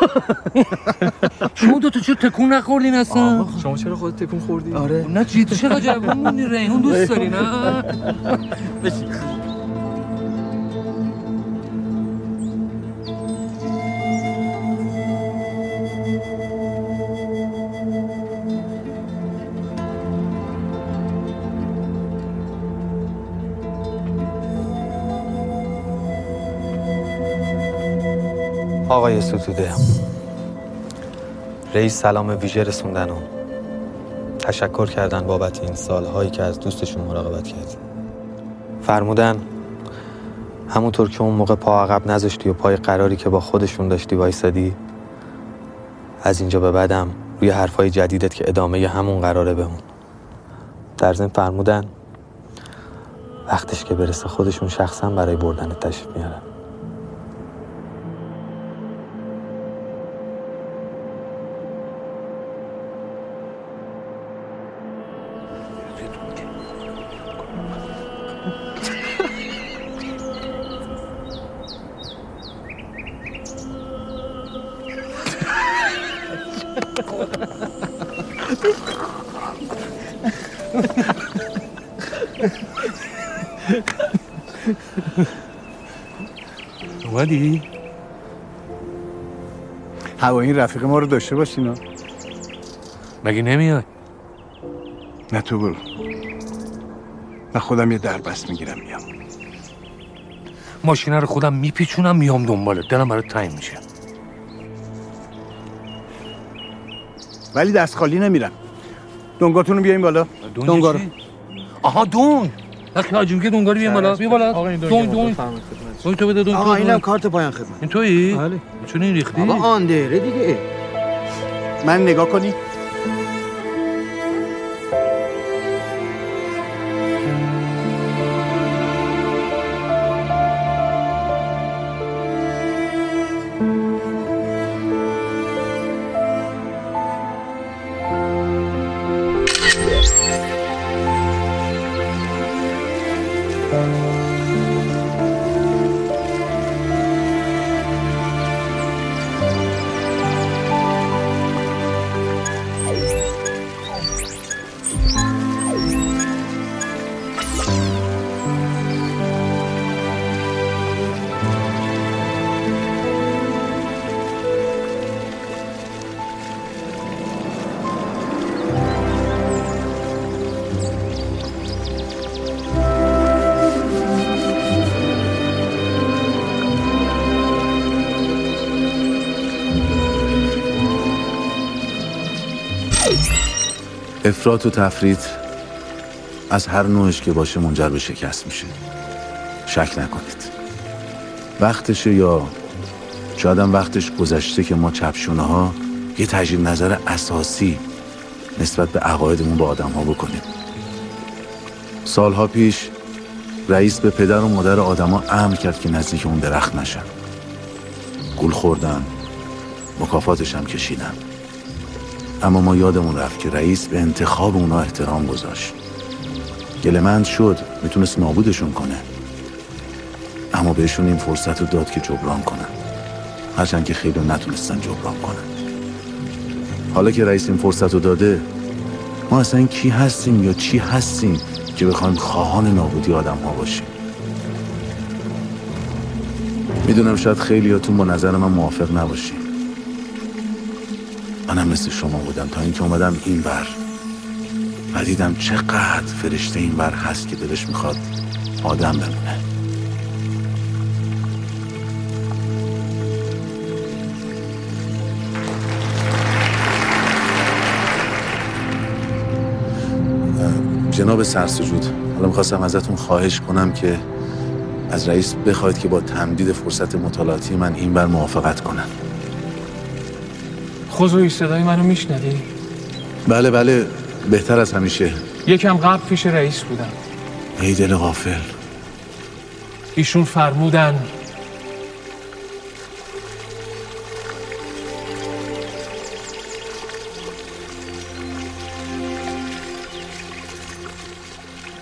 S3: شما دو تا چرا تکون نخوردین اصلا؟
S12: شما چرا خودت تکون خوردی
S7: آره.
S3: نه جدی چرا جوون موندی ریحون دوست داری نه؟ (laughs)
S7: بشین.
S4: آقای ستوده. رئیس سلام ویژه رسوندن و تشکر کردن بابت این سالهایی که از دوستشون مراقبت کردی فرمودن همونطور که اون موقع پا عقب نذاشتی و پای قراری که با خودشون داشتی وایسادی از اینجا به بعدم روی حرفای جدیدت که ادامه همون قراره بمون. در ضمن فرمودن وقتش که برسه خودشون شخصا برای بردن تشریف میارن.
S23: هوایی رفیق ما رو داشته باشین ها.
S14: مگه نمیای؟
S23: نه تو برو. من خودم یه دربست می‌گیرم میام.
S14: ماشینه رو خودم میپیچونم میام دنبالت. دلم برات تنگ میشه.
S23: ولی دست خالی نمیرم. دنگاتون رو بیاین بالا.
S14: دنگ
S23: دنگا رو؟
S14: آها دون. وقتی حاجی که دونگاری بیا بالا بیا بالا
S23: آقا این
S14: دون
S23: دنگ
S14: دون دون تو بده دون
S23: آقا
S14: تو
S23: اینم. کارت پایان خدمت
S14: این تویی؟
S23: بله
S14: چون این ریختی؟
S23: آقا آن داره دیگه من نگاه کنی
S10: افراط و تفرید از هر نوعش که باشه منجر به شکست میشه. شک نکنید. وقتشه یا شاید وقتش گذشته که ما چپشونه ها یه تجدید نظر اساسی نسبت به عقایدمون با آدم ها بکنیم. سالها پیش رئیس به پدر و مادر آدما امر کرد که نزدیک اون درخت نشن. گول خوردن مکافاتش هم کشیدن. اما ما یادمون رفت که رئیس به انتخاب اونا احترام گذاشت. گلمند شد می‌تونست نابودشون کنه. اما بهشون این فرصت رو داد که جبران کنن. هرچند که خیلی نتونستن جبران کنن. حالا که رئیس این فرصت رو داده ما اصلا کی هستیم یا چی هستیم که بخوایم خواهان نابودی آدم ها باشیم؟ می‌دونم شاید خیلیاتون با نظر من موافق نباشیم منم مثل شما بودم تا اینکه اومدم این بر و دیدم چقدر فرشته این بر هست که دلش می‌خواد آدم بمونه. جناب سرسجود حالا می‌خواستم ازتون خواهش کنم که از رئیس بخواید که با تمدید فرصت مطالعاتی من این بر موافقت کنن.
S9: خضوی صدای منو میشنوی؟
S10: بله بله بهتر از همیشه.
S9: یکم قبل پیش رئیس بودم.
S10: ای دل غافل.
S9: ایشون فرمودن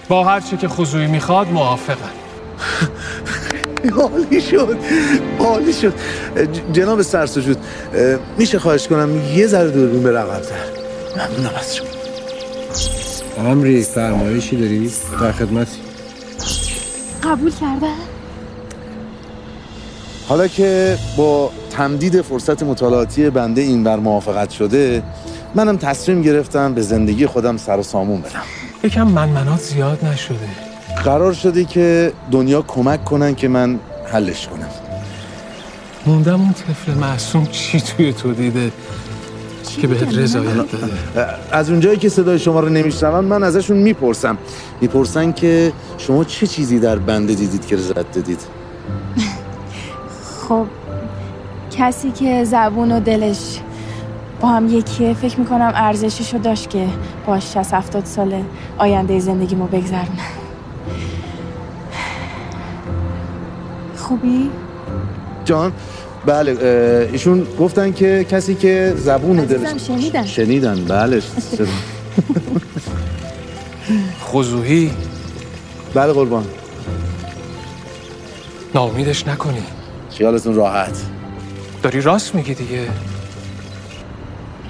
S9: با هر چی که خضوعی می‌خواد موافقم
S10: عالی شد. عالی شد. جناب سرسجود میشه خواهش کنم یه ذره دوربین به رقبتر ممنونم از شما.
S7: امری فرمایشی داری؟ در خدمتی.
S18: قبول کرده؟
S10: حالا که با تمدید فرصت مطالعاتی بنده این بر موافقت شده منم تصمیم گرفتم به زندگی خودم سر و سامون بدم
S9: یکم منمنات زیاد نشده.
S10: قرار شده که دنیا کمک کنن که من حلش کنم.
S9: موندم اون طفل معصوم چی توی تو دیده که بهت رضایت داده؟
S10: از اونجایی که صدای شما رو نمیشنون من ازشون می‌پرسم. می‌پرسن که شما چه چیزی در بنده دیدید که رضایت دادید؟ (laughs)
S18: خب کسی که زبون و دلش با هم یکیه فکر می‌کنم ارزششو داشت که باش 60 70 ساله آینده زندگیمو بگذرونم خوبی؟
S10: جان بله ایشون گفتن که کسی که زبون دلش
S18: شنیدم.
S10: شنیدن. بله شنیدن.
S9: خضوهی
S10: بله قربان.
S9: ناامیدش نکنی.
S10: خیالتون راحت.
S9: داری راست میگی دیگه.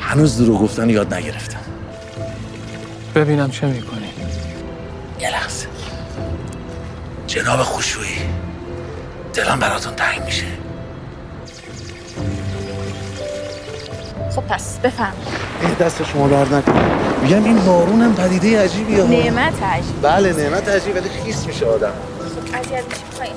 S10: هنوز دروغ گفتن یاد نگرفتم.
S9: ببینم چه می‌کنی.
S24: یه لحظه. جناب خوشویی. دلم براتون تنگ میشه.
S18: خب پس بفهم.
S10: این دست شما درد نکنه. میگم این بارون هم پدیده عجیبیه ها.
S18: نعمت عجیب.
S10: بله نعمت عجیب ولی خیس میشه آدم.
S18: اذیت میشه پایین.